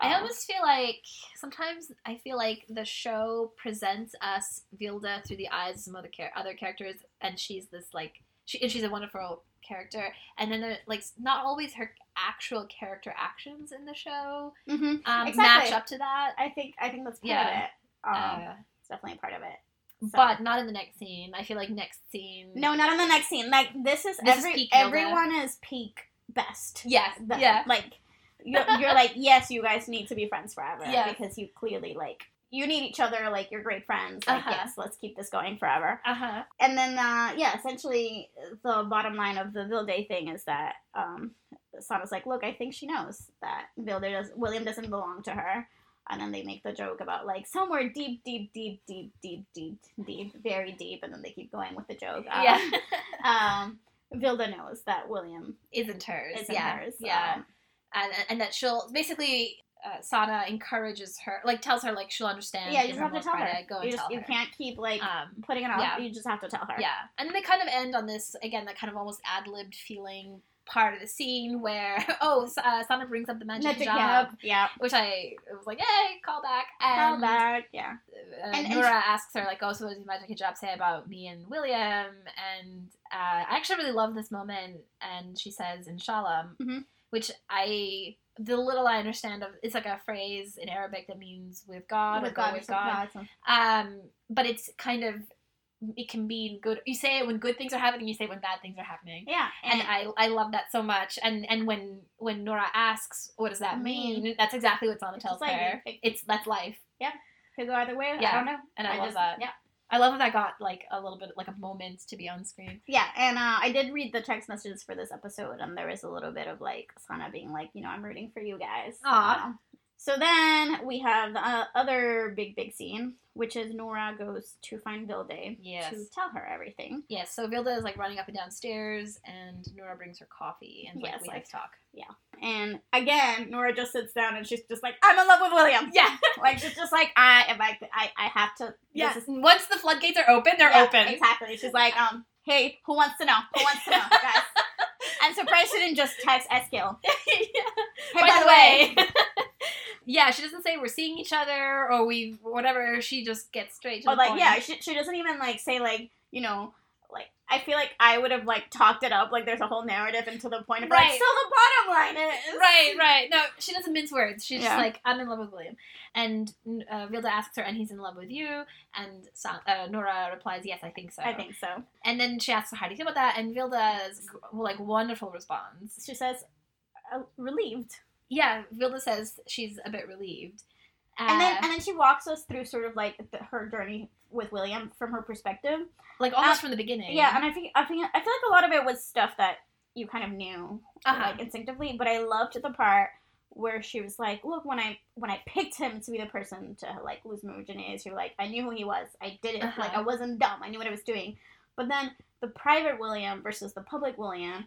I uh, almost feel like sometimes I feel like the show presents us Vilde through the eyes of some other char- other characters, and she's this like she and she's a wonderful character, and then like not always her actual character actions in the show mhm. um, Exactly. match up to that. I think I think that's part Yeah. of it um Uh, it's definitely a part of it So- but not in the next scene. I feel like next scene. no not in the next scene like this is This is every Vilde. everyone is peak best Yes. that- yeah. like you're, [LAUGHS] you're like yes you guys need to be friends forever Yeah. because you clearly like you need each other like you're great friends like Uh-huh. yes let's keep this going forever Uh huh. and then uh yeah essentially the bottom line of the Vilde thing is that um Sana's like look I think she knows that Vilde does William doesn't belong to her and then they make the joke about like somewhere deep deep deep deep deep deep deep very deep and then they keep going with the joke [LAUGHS] um, Yeah. um Vilde knows that William Isn't hers. isn't yeah. hers Yeah. um, and and that she'll basically uh, Sana encourages her, like tells her like she'll understand. Yeah, you just have to tell her. Go you and just tell you her. can't keep like Um, putting it off. yeah. You just have to tell her. yeah, and then they kind of end on this again, that kind of almost ad libbed feeling part of the scene where [LAUGHS] oh uh, Sana brings up the magic Magic job, hijab, Yeah. which I was like, hey, call back. Call back. Yeah. uh, And- and Noora asks her like, "Oh, so what does the Magic Hijab say about me and William?" And uh, I actually really love this moment. And she says, "Inshallah," Mhm. which I the little I understand of it's like a phrase in Arabic that means with God with or God, with with God. God. Um, but it's kind of it can mean good. You say it when good things are happening. You say it when bad things are happening. Yeah, And I, I love that so much. And and when when Noora asks, what does that mean? That's exactly what Sana It's tells like, it- It's that's life. Yeah, could go either way. Yeah. I don't know. And I, love just, that. Yeah, I love that I got like a little bit like a moment to be on screen. yeah, and uh, I did read the text messages for this episode, and there was a little bit of like Sana being like, you know, I'm rooting for you guys. Aw. Uh, so then we have the uh, other big big scene, which is Noora goes to find Vilde Yes. to tell her everything. Yes, so Vilde is like running up and down stairs, and Noora brings her coffee, and like Yes, we like- have to talk. Yeah. And again, Noora just sits down and she's just like, I'm in love with William. Yeah, [LAUGHS] like she's just like, I am like, I, I have to. yeah. Is, Once the floodgates are open, they're yeah, open. Exactly. She's like, um, hey, who wants to know? Who wants to know, guys? I'm surprised she didn't just text Eskil. [LAUGHS] Hey, by, the way. [LAUGHS] yeah, she doesn't say we're seeing each other or we whatever. She just gets straight to or the like, point. yeah, she, she doesn't even like say like, you know, like I feel like I would have like talked it up. Like there's a whole narrative until the point of like, Right. so the bottom line is Right, right. No, she doesn't mince words. She's Yeah. just like, I'm in love with William. And uh, Vilde asks her, and he's in love with you. And uh, Noora replies, Yes, I think so. I think so. And then she asks her, How do you feel about that? And Vilde's like wonderful response. She says, uh, relieved. Yeah, Vilde says she's a bit relieved. and then Uh, and then she walks us through sort of like the, her journey with William from her perspective. like almost uh, from the beginning. Yeah, and I think I think I feel like a lot of it was stuff that you kind of knew Uh-huh. like instinctively, but I loved the part where she was like, "Look, when I when I picked him to be the person to like lose my virginity, was like, I knew who he was. I did it. Uh-huh. Like I wasn't dumb. I knew what I was doing." But then the private William versus the public William,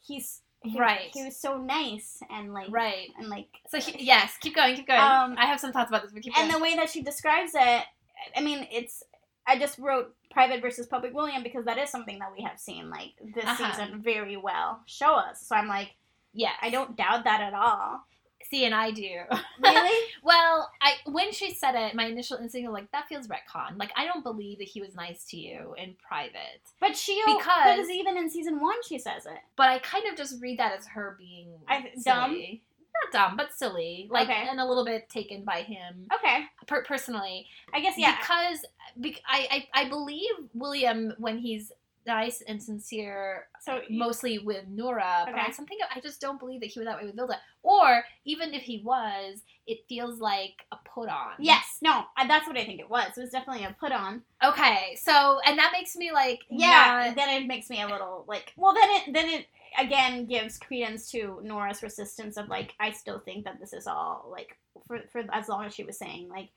he's he, Right. He was so nice and like Right. and like So he, yes, keep going, keep going. Um, I have some thoughts about this, but keep and going. the way that she describes it i mean it's i just wrote private versus public william because that is something that we have seen like this Uh-huh. season very well show us so i'm like yeah, i don't doubt that at all see, and I do. really [LAUGHS] Well, I when she said it, my initial instinct was like, that feels retcon. Like, I don't believe that he was nice to you in private. but she Because- because even in season one she says it But I kind of just read that as her being I- dumb? Not dumb, but silly. Like, Okay. and a little bit taken by him okay per- personally. i guess yeah Because bec- I, I, I believe William, when he's nice and sincere, so mostly with Nora, but Okay. I something I just don't believe that he was that way with Vilde. Or even if he was, it feels like a put on. yes no that's what i think it was it was definitely a put on Okay, so and that makes me like yeah not- then it makes me a little like well then it then it again gives credence to noora's resistance of like i still think that this is all like for for as long as she was saying like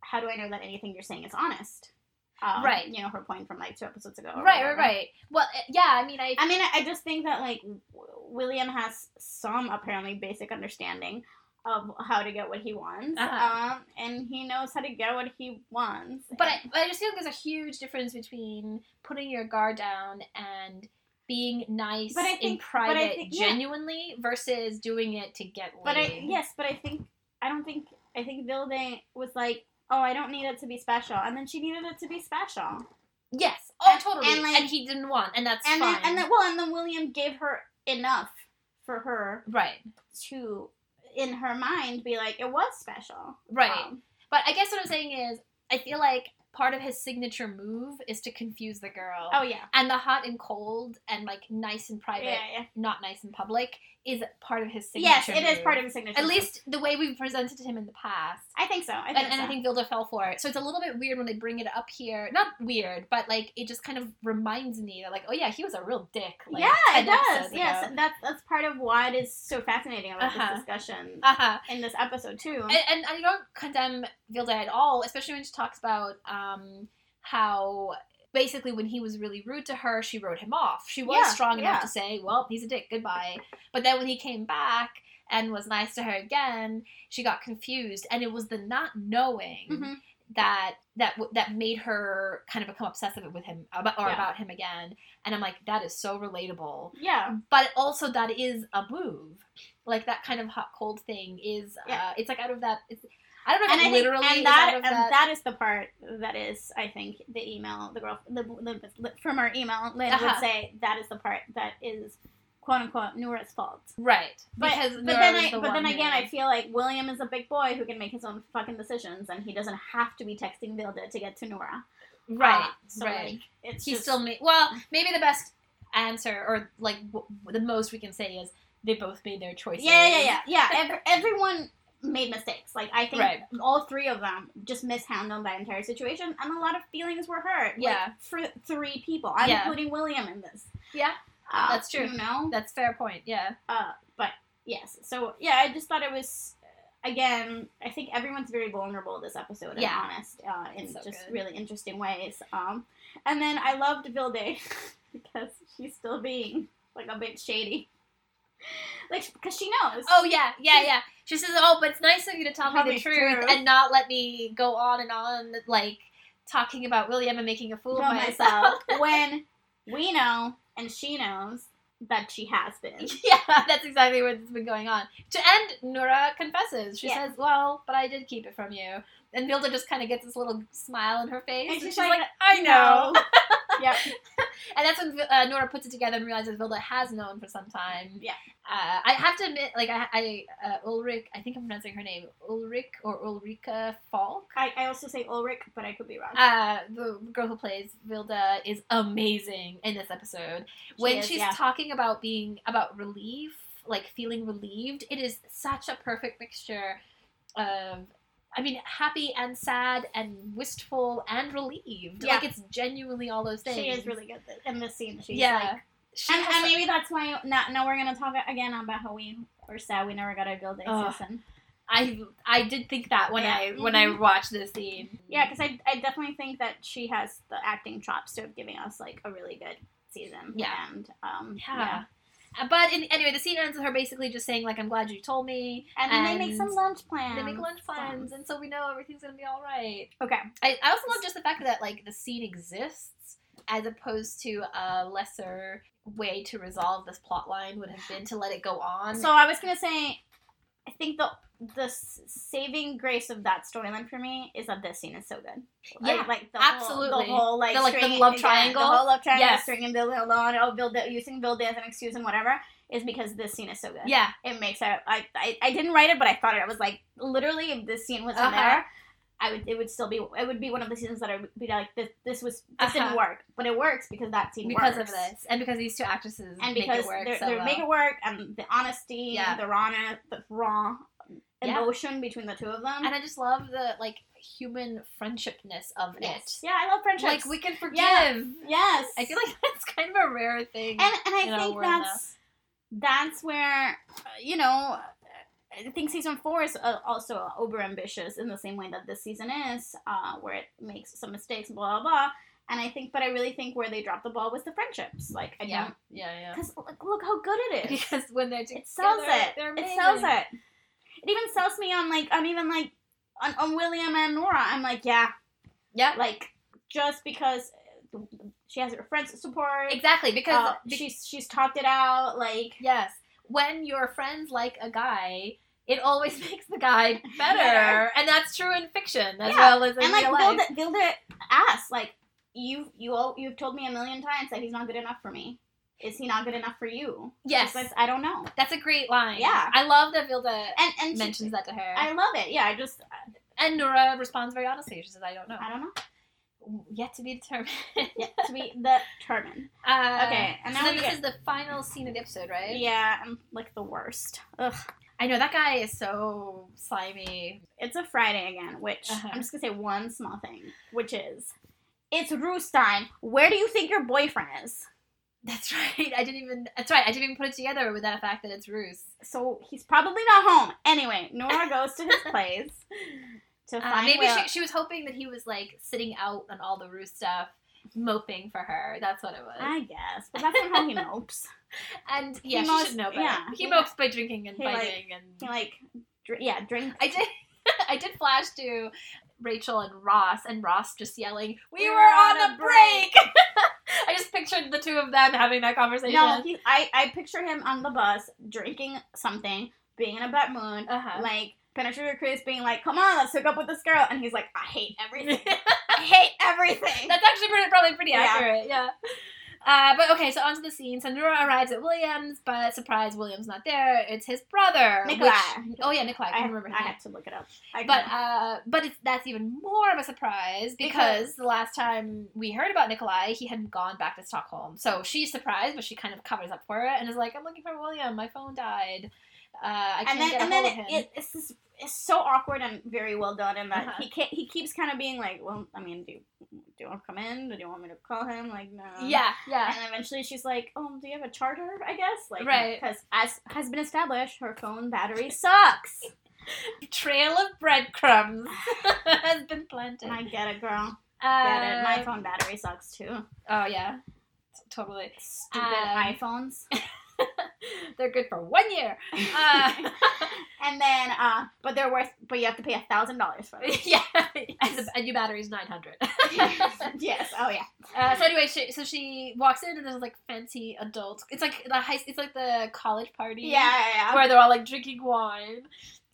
how do i know that anything you're saying is honest um, Right. you know her point from like two episodes ago right, right, whatever. right. Well, uh, yeah. I mean, I i mean I- just think that like w- william has some apparently basic understanding of how to get what he wants Uh-huh. um and he knows how to get what he wants But I, I just feel like there's a huge difference between putting your guard down and being nice But I in think- but I private think- yeah. genuinely versus doing it to get laid. But I yes, but I think I don't think I think Vilde was like, oh, I don't need it to be special, and then she needed it to be special, yes. Oh, And- totally. and, And, he didn't want, and that's and fine. then and then well, and then William gave her enough for her right, to, in her mind, be like it was special, right. Um, But I guess what I'm saying is, I feel like part of his signature move is to confuse the girl. oh yeah, And the hot and cold and like nice and private, yeah, yeah. not nice in public is part of his signature. Yes, it is move. part of his signature. At move. least the way we've presented him in the past. I think so. I think and, and. I think Vilde fell for it. So it's a little bit weird when they bring it up here. Not weird, but like it just kind of reminds me that like, oh yeah, he was a real dick. Like, yeah, it does. Yes, ago. that's that's part of what is so fascinating about Uh-huh. this discussion Uh-huh. in this episode too. And, and I don't condemn Vilda at all, especially when she talks about um, how basically when he was really rude to her, she wrote him off. She was Yeah, strong enough to say, well, he's a dick, goodbye. But then when he came back and was nice to her again, she got confused. And it was the not knowing Mhm. that that that made her kind of become obsessive with him about, or Yeah. about him again. And I'm like, that is so relatable. Yeah, But also that is a move. Like that kind of hot cold thing is Yeah. uh, it's like out of that it's I don't know if and I think, literally and is that, that, that is the part that is, I think, the email, the girl, the, the, from our email, Lynn Uh-huh. would say that is the part that is quote unquote Noora's fault. Right. But, because but Noora then I the but then again I feel like William is a big boy who can make his own fucking decisions and he doesn't have to be texting Vilde to get to Noora. right. Uh, so right. like it's he just, still made well maybe the best answer or like w- the most we can say is they both made their choices Yeah, yeah, yeah, yeah. Ev- everyone made mistakes. Like I think Right. all three of them just mishandled that entire situation, and a lot of feelings were hurt. like, Yeah. for three people, I'm Yeah. including William in this. yeah Uh, That's true. You know. that's fair point yeah Uh, but yes. So yeah, I just thought it was. Again, I think everyone's very vulnerable this episode. And Yeah. honest, uh, in So just good. really interesting ways. Um, and then I loved Vilde [LAUGHS] because she's still being like a bit shady. [LAUGHS] Like, because she knows. oh yeah yeah yeah she says oh but it's nice of you to tell Tell me the me truth, truth. and not let me go on and on like talking about william and making a fool of myself [LAUGHS] when we know and she knows that she has been. [LAUGHS] yeah, that's exactly what's been going on. To end, Noora confesses. She Yeah. says, "Well, but I did keep it from you." And Vilde just kind of gets this little smile on her face, And and she's like, like, "I know." [LAUGHS] Yeah, and that's when uh, Noora puts it together and realizes Vilde has known for some time. Yeah. Uh, I have to admit, like I, I uh, Ulrich, I think I'm pronouncing her name Ulrich or Ulrikke Falch. I, I also say Ulrich, but I could be wrong. Uh, the girl who plays Vilde is amazing in this episode. when is, she's yeah. talking about being about relief, like feeling relieved, it is such a perfect mixture of I mean, happy and sad and wistful and relieved. Yeah. Like it's genuinely all those things. She is really good in this scene. She's yeah. like, She and, and maybe that's why now, now we're gonna talk again about how we were sad we never got a Vilde Ugh. season. I I did think that when Yeah. I when I Mhm. watched this scene. Yeah, because I, I definitely think that she has the acting chops to have giving us like a really good season. Yeah. and um, Yeah. Uh, But in, anyway, the scene ends with her basically just saying like, "I'm glad you told me." And then they make some lunch plans. They make lunch plans, and so we know everything's gonna be all right. Okay. I, I also love just the fact that like the scene exists as opposed to a lesser way to resolve this plot line would have been to let it go on. So I was gonna say, think the the saving grace of that storyline for me is that this scene is so good. Yeah, like the absolutely. Whole, the whole like The, like, the stringing- love yeah, triangle? the whole love triangle, Yes. stringing Vilde alone, oh Vilde using Vilde as an excuse and whatever is because this scene is so good. yeah, it makes it. I, I I didn't write it, but I thought it. I was like, literally, if this scene was in Uh-huh. there, I would. It would still be. It would be one of the scenes that I would be like, this. This was. This didn't Uh-huh. work, but it works because that scene because works. of this, and because these two actresses and make because it work they're, so they well. make it work, and the honesty, Yeah. the rawness, the raw Yeah. emotion between the two of them. and I just love the like human friendshipness of yes. it. Yeah, I love friendships. Like we can forgive. Yeah. yes, I feel like [LAUGHS] that's kind of a rare thing. and and I think that's that's where you know I think season four is uh, also over ambitious in the same way that this season is, uh, where it makes some mistakes, blah blah blah. And I think, but I really think where they dropped the ball was the friendships. Like I yeah, don't, yeah, yeah. because look, look how good it is. [LAUGHS] Because when they're together, it sells it. It sells it. It even sells me on like on even like on, on William and Noora. I'm like, yeah, Yeah, like just because she has her friends support. exactly. Because Uh, she's she's talked it out. Like Yes. When your friends like a guy, it always [LAUGHS] makes the guy better. Better. And that's true in fiction as Yeah. well as in life. and like Vilde, asks, like you you all you've told me a million times that he's not good enough for me. Is he not good enough for you? Yes. She says, I don't know. That's a great line. Yeah. I love that Vilde And and she- mentions that to her. I love it. Yeah, I just and Noora responds very honestly. She says, I don't know. I don't know. Yet to be determined. [LAUGHS] Yeah, to be [LAUGHS] determined. Uh, Okay, and so now then this get- is the final scene of the episode, right? Yeah, I'm like the worst. Ugh. I know that guy is so slimy. It's a Friday again, which Uh-huh. I'm just gonna say one small thing, which is it's russ time. Where do you think your boyfriend is? That's [LAUGHS] right. I didn't even. That's right. I didn't even put it together with that fact that it's russ. So he's probably not home. Anyway, Noora [LAUGHS] goes to his place to Uh, find maybe Will. she, she was hoping that he was like sitting out on all the russ stuff, moping for her. That's what it was. I guess, but that's not how he [LAUGHS] mopes. and yeah, He she mopes- should know better. yeah. he mopes by drinking and He, like- and. He like, dr- yeah, drink. I did. [LAUGHS] I did flash to Rachel and Ross, and Ross just yelling, "We We were were on on a a break." [LAUGHS] I just pictured the two of them having that conversation. No, he, I, I picture him on the bus drinking something, being in a bad mood, Uh-huh. like Penetrator Chris being like, "Come on, let's hook up with this girl," and he's like, "I hate everything. [LAUGHS] I hate everything." That's actually pretty, probably pretty accurate. Yeah. Uh, but okay, so onto the scene. So Noora arrives at Williams, but surprise, Williams not there. It's his brother. Nikolai. which- oh yeah, Nikolai. I I, remember I had to look it up. I But uh, but it's, that's even more of a surprise because the last time we heard about Nikolai, he hadn't gone back to Stockholm. So she's surprised, but she kind of covers up for it and is like, "I'm looking for William. My phone died. Uh, I and then and then it, him." it, it's just, it's so awkward and very well done in that Uh-huh. he can't, he keeps kind of being like, well, I mean, do do you want to come in? Do you want me to call him? Like, no. yeah, yeah. And eventually she's like, oh, do you have a charger? I guess like Right. because as has been established, her phone battery sucks. [LAUGHS] Trail of breadcrumbs [LAUGHS] has been planted. I get it, girl. Uh, Get it. My phone battery sucks too. Oh yeah, totally. Stupid Um, iPhones. [LAUGHS] [LAUGHS] They're good for one year. Uh, [LAUGHS] and then, uh, but they're worth, but you have to pay a thousand dollars for [LAUGHS] them. yeah, and the, a new battery is nine hundred. yes. Oh yeah. Uh, so anyway, she, so she walks in and there's like fancy adults. It's like the high. It's like the college party. Yeah, yeah, yeah. Where they're all like drinking wine.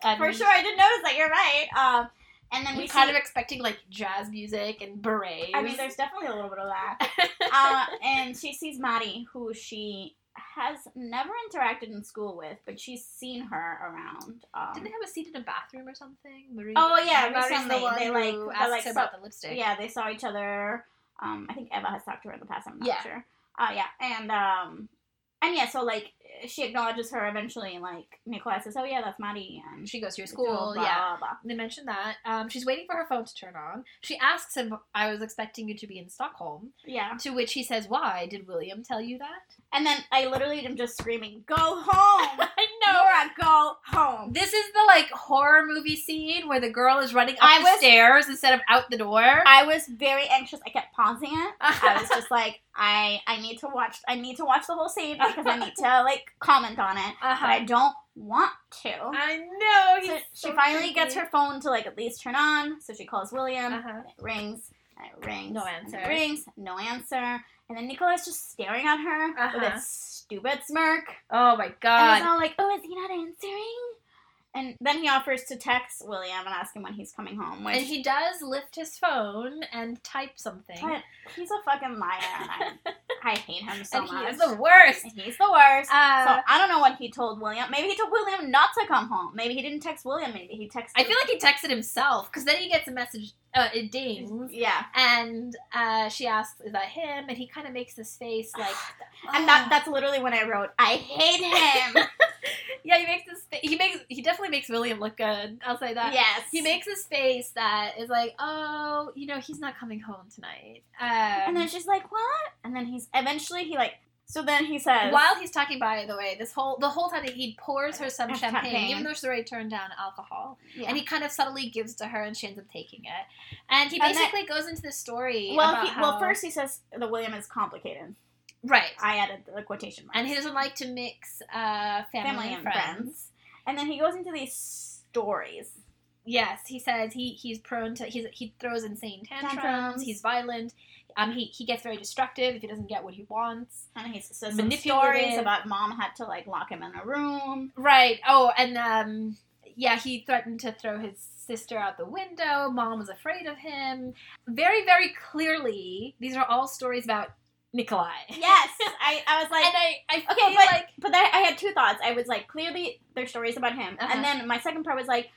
And For sure, I didn't notice that. You're right. Um, and then we We're see, kind of expecting like jazz music and berets. I mean, there's definitely a little bit of that. uh, and she sees Maddie, who she has never interacted in school with, but she's seen her around. Um, Didn't they have a seat in a bathroom or something? Marie, Oh, yeah, recently, the they, like- they, like, about the lipstick. yeah, they saw each other. Um, I think Eva has talked to her in the past. I'm not Yeah. sure. Uh, yeah, and um, and yeah, so like she acknowledges her eventually, and like Nikolai says, "Oh yeah, that's Maddie," and She goes to your school. blah, yeah. blah, blah. They mentioned that. Um, she's waiting for her phone to turn on. She asks him, I was expecting you to be in Stockholm. yeah. To which he says, Why? Did William tell you that? And then I literally am just screaming, "Go home, [LAUGHS] I know. Noora! Go home!" This is the like horror movie scene where the girl is running up I the was- stairs instead of out the door. I was very anxious. I kept pausing it. I was just like, I I need to watch. I need to watch the whole scene because I need [LAUGHS] to like comment on it, but I uh-huh. don't want to. I know. So he's she finally creepy. gets her phone to like at least turn on. So she calls William. Uh-huh. And it rings. And it rings. No and it answer. rings. No answer. And then Nikolai's just staring at her with Uh-huh. a stupid smirk. Oh my god. And he's all like, "Oh, is he not answering?" And then he offers to text William and ask him when he's coming home. Which, And he does lift his phone and type something. but he's a fucking liar, and I, I hate him so and much. is the worst. He's the worst. Uh, so I don't know what he told William. Maybe he told William not to come home. Maybe he didn't text William. Maybe he texted. I feel like he texted himself because then he gets a message. Uh, it dings, yeah, and uh, she asks, "Is that him?" And he kind of makes this face like, [SIGHS] and that that's literally when I wrote, I hate him. [LAUGHS] yeah, he makes this. He makes he definitely makes William look good. I'll say that. yes, He makes this face that is like, oh, you know, he's not coming home tonight. Um, And then she's like, "What?" And then he's eventually he like. So then he says, while he's talking, by the way, this whole the whole time that he pours her some champagne, champagne. even though she's already turned down alcohol, Yeah. and he kind of subtly gives to her, and she ends up taking it. And he And basically goes into this story. well, about he, well, first he says the William is complicated. right, I added the quotation marks. and he doesn't like to mix uh, family, family and and friends. friends. And then he goes into these stories. Yes, he says he he's prone to he's, he throws insane tantrums. Tantrums. He's violent. Um, he he gets very destructive if he doesn't get what he wants. And he says some stories about mom had to like lock him in a room. Right. Oh, and um, yeah, he threatened to throw his sister out the window. Mom was afraid of him. Very, very clearly, these are all stories about Nikolai. [LAUGHS] Yes, I, I was like, and I, I feel okay, but like but I, I had two thoughts. I was like, clearly there's stories about him, Uh-huh. and then my second part was like,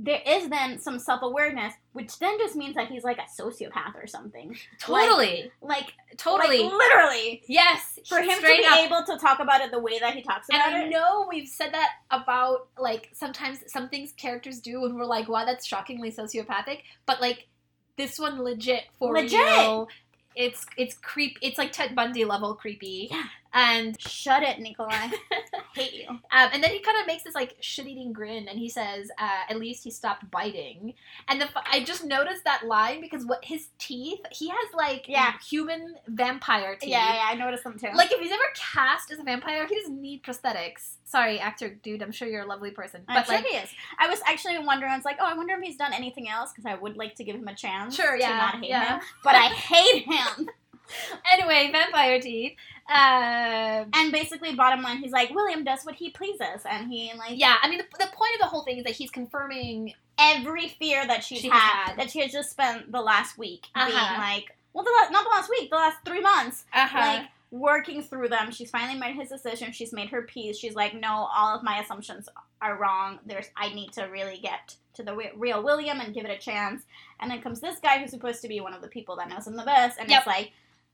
there is then some self awareness, which then just means that he's like a sociopath or something. totally, Like totally, like, literally. yes. For him to be up. able to talk about it the way that he talks And about I it, know we've said that about like sometimes some things characters do, and we're like, wow, that's shockingly sociopathic. But like this one, legit for Legit. real. It's it's creep. It's like Ted Bundy level creepy. Yeah. And shut it, Nikolai. [LAUGHS] Hate you. Um, and then he kind of makes this like shit-eating grin, and he says, uh, "At least he stopped biting." And the f- I just noticed that line because what his teeth, he has like Yeah. human vampire teeth. Yeah, yeah, I noticed them too. Like if he's ever cast as a vampire, he doesn't need prosthetics. Sorry, actor dude, I'm sure you're a lovely person, I'm but sure like, he is. I was actually wondering. I was like, oh, I wonder if he's done anything else because I would like to give him a chance. Sure, to yeah, not hate yeah. him, but I hate him. [LAUGHS] [LAUGHS] anyway, vampire teeth. Uh, And basically, bottom line, he's like, William does what he pleases, and he like yeah, I mean the, the point of the whole thing is that he's confirming every fear that she's She's had, had. that she has just spent the last week being Uh-huh. like, well, the la- not the last week, the last three months, uh-huh. like working through them. She's finally made his decision. She's made her peace. She's like, no, all of my assumptions are wrong. There's, I need to really get to the real William and give it a chance. And then comes this guy who's supposed to be one of the people that knows him the best, and Yep. it's like,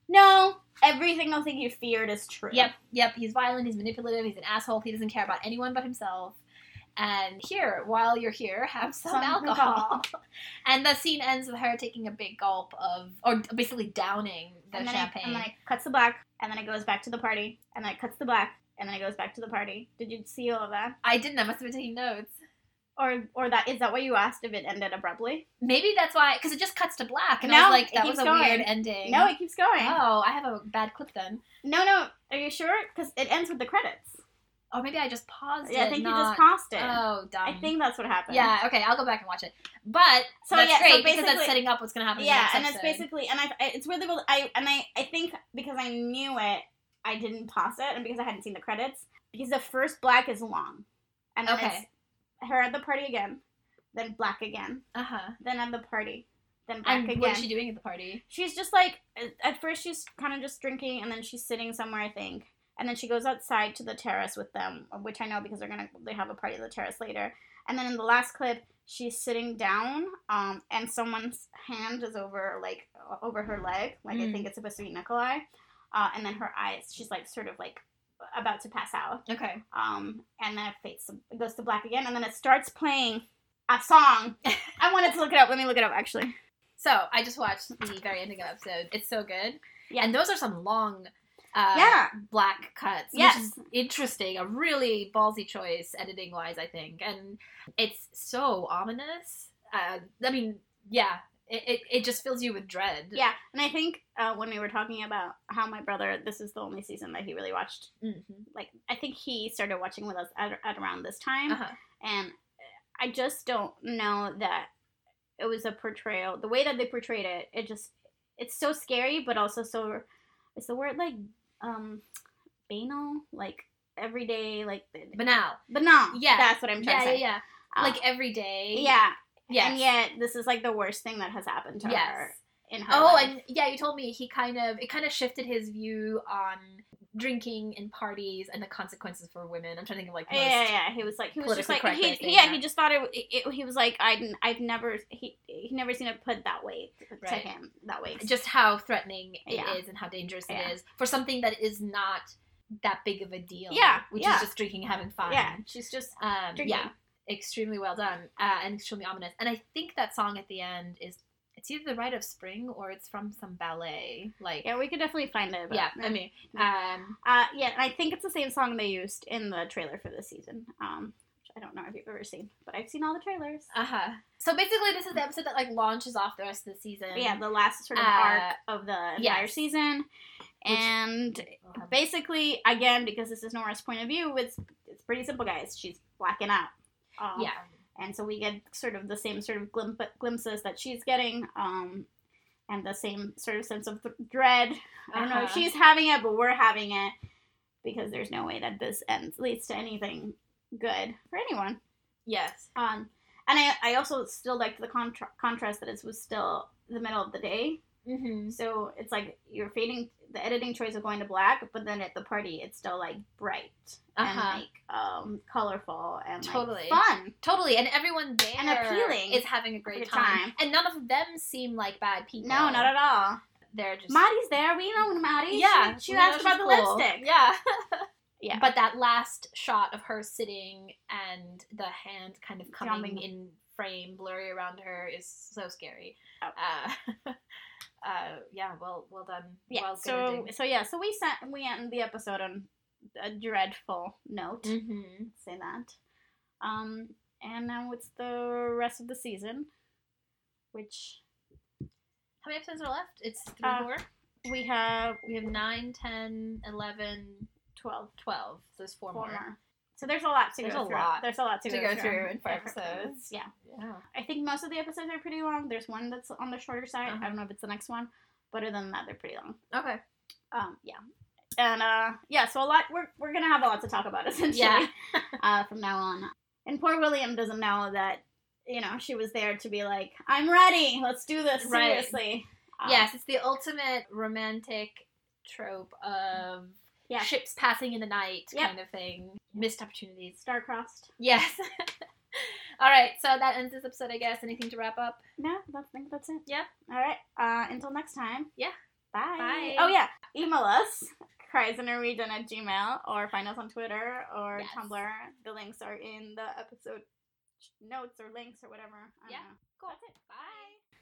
no, every single thing you feared is true. Yep, yep. He's violent. He's manipulative. He's an asshole. He doesn't care about anyone but himself. And here, while you're here, have some, Some alcohol. alcohol. [LAUGHS] and the scene ends with her taking a big gulp of, or basically downing the and champagne. It, and then it cuts the black, and then it goes back to the party, and then it cuts the black, and then it goes back to the party. Did you see all of that? I didn't. I must have been taking notes. Or, or that is that what you asked if it ended abruptly? Maybe that's why, because it just cuts to black, and I was like, that was a going. weird ending. No, it keeps going. Oh, I have a bad clip then. No, no. Are you sure? Because it ends with the credits. Oh, maybe I just paused it. Yeah, it. I think you just paused it. Oh, dumb. I think that's what happened. Yeah. Okay, I'll go back and watch it. But So that's yeah, so great because that's setting up what's going to happen. Yeah, and it's basically, and I, it's really, well- I, and I, I think because I knew it, I didn't pause it, and because I hadn't seen the credits, because the first black is long, and Okay. Her at the party again, then black again, Uh huh. then at the party, then black And again. what is she doing at the party? she's just like at- first she's kind of just drinking and then she's sitting somewhere i think and then she goes outside to the terrace with them which i know because they're gonna they have a party at the terrace later and then in the last clip she's sitting down um and someone's hand is over like over her leg like i Mm. think it's supposed to be nikolai uh, and then her eyes she's like sort of like about to pass out Okay. um and then it fades it goes to black again and then it starts playing a song [LAUGHS] i wanted to look it up let me look it up actually So I just watched the very ending of the episode. It's so good. Yeah. And those are some long uh, Yeah. black cuts. Yes. Which is interesting. A really ballsy choice editing wise, I think. And it's so ominous. Uh, I mean, yeah. It, it, it just fills you with dread. Yeah, and I think uh, when we were talking about how my brother, this is the only season that he really watched. Mm-hmm. Like, I think he started watching with us at, at around this time, Uh-huh. and I just don't know that it was a portrayal. The way that they portrayed it, it just it's so scary, but also so. Is the word like um, banal, like everyday, like Banal. banal? Yeah. that's what I'm trying Yeah, to yeah, say. yeah. Uh, like every day. yeah, Yes. and yet this is like the worst thing that has happened to Yes. her in her Oh, life. and yeah, you told me he kind of it kind of shifted his view on drinking and parties and the consequences for women. I'm trying to think of like most, yeah, yeah, yeah. He was like, he was just like, he, yeah, that. he just thought it, it, He was like, I, I've never, he, he never seen it put that way to Right. him, that way. just how threatening it is Yeah. and how dangerous Yeah. it is for something that is not that big of a deal. Yeah, which is just drinking, having fun. yeah, she's just um, drinking. yeah, extremely well done uh, and extremely ominous. And I think that song at the end is it's either the Rite of Spring or it's from some ballet. Like Yeah, we could definitely find it. But, yeah, I mean, um, uh, yeah, and I think it's the same song they used in the trailer for this season. Um, which I don't know if you've ever seen, but I've seen all the trailers. uh huh. So basically, this is the episode that like launches off the rest of the season. Yeah, the last sort of Uh, arc of the entire yes. season, and We'll basically, again, because this is Noora's point of view, it's it's pretty simple, guys. She's blacking out. Um, yeah, and so we get sort of the same sort of glim- glimpses that she's getting um and the same sort of sense of th- dread. I don't know if Uh-huh. she's having it but we're having it because there's no way that this ends leads to anything good for anyone. Yes, um and i i also still liked the contra- contrast that it was still the middle of the day mm-hmm. so it's like you're fading the editing choice of going to black but then at the party it's still like bright and Uh-huh. like um colorful and like, Totally. fun totally, and everyone there And appealing. is having a great time. time. and none of them seem like bad people. no not at all They're just Maddie's there. We know Maddie. yeah. She, she asked about the cool. lipstick. Yeah, [LAUGHS] Yeah. but that last shot of her sitting and the hand kind of coming Jumping. in frame, blurry around her, is so scary. Oh. Uh, [LAUGHS] uh, yeah, well, well done. yeah. well, so so yeah. So we sent we end the episode on a dreadful note. Mhm. Say that. Um, and now it's the rest of the season, which How many episodes are left? It's three Uh, more. we have We have 9, 10, 11, 12 12. So there's four, four more. more. So there's a lot to There's go a through. lot There's a lot to, to go, go through in four episodes. Yeah. Yeah. I think most of the episodes are pretty long. There's one that's on the shorter side. Uh-huh. I don't know if it's the next one, but other than that, they're pretty long. Okay. Um, yeah. And uh, yeah, so a lot. We're we're gonna have a lot to talk about [LAUGHS] essentially Yeah. uh, from now on. And poor William doesn't know that you know she was there to be like, I'm ready. Let's do this Right. seriously. Um, yes, it's the ultimate romantic trope of Yeah. ships passing in the night Yep. kind of thing. Missed opportunities. Star-crossed. Yes. [LAUGHS] All right, so that ends this episode, I guess. Anything to wrap up? No, I think that's it. Yeah. All right. Uh, until next time. Yeah. Bye. Bye. Oh, yeah. Email us, cries.norwegian at gmail, or find us on Twitter or Yes. Tumblr. The links are in the episode notes or links or whatever. I don't Yeah. know. Cool. That's it. Bye.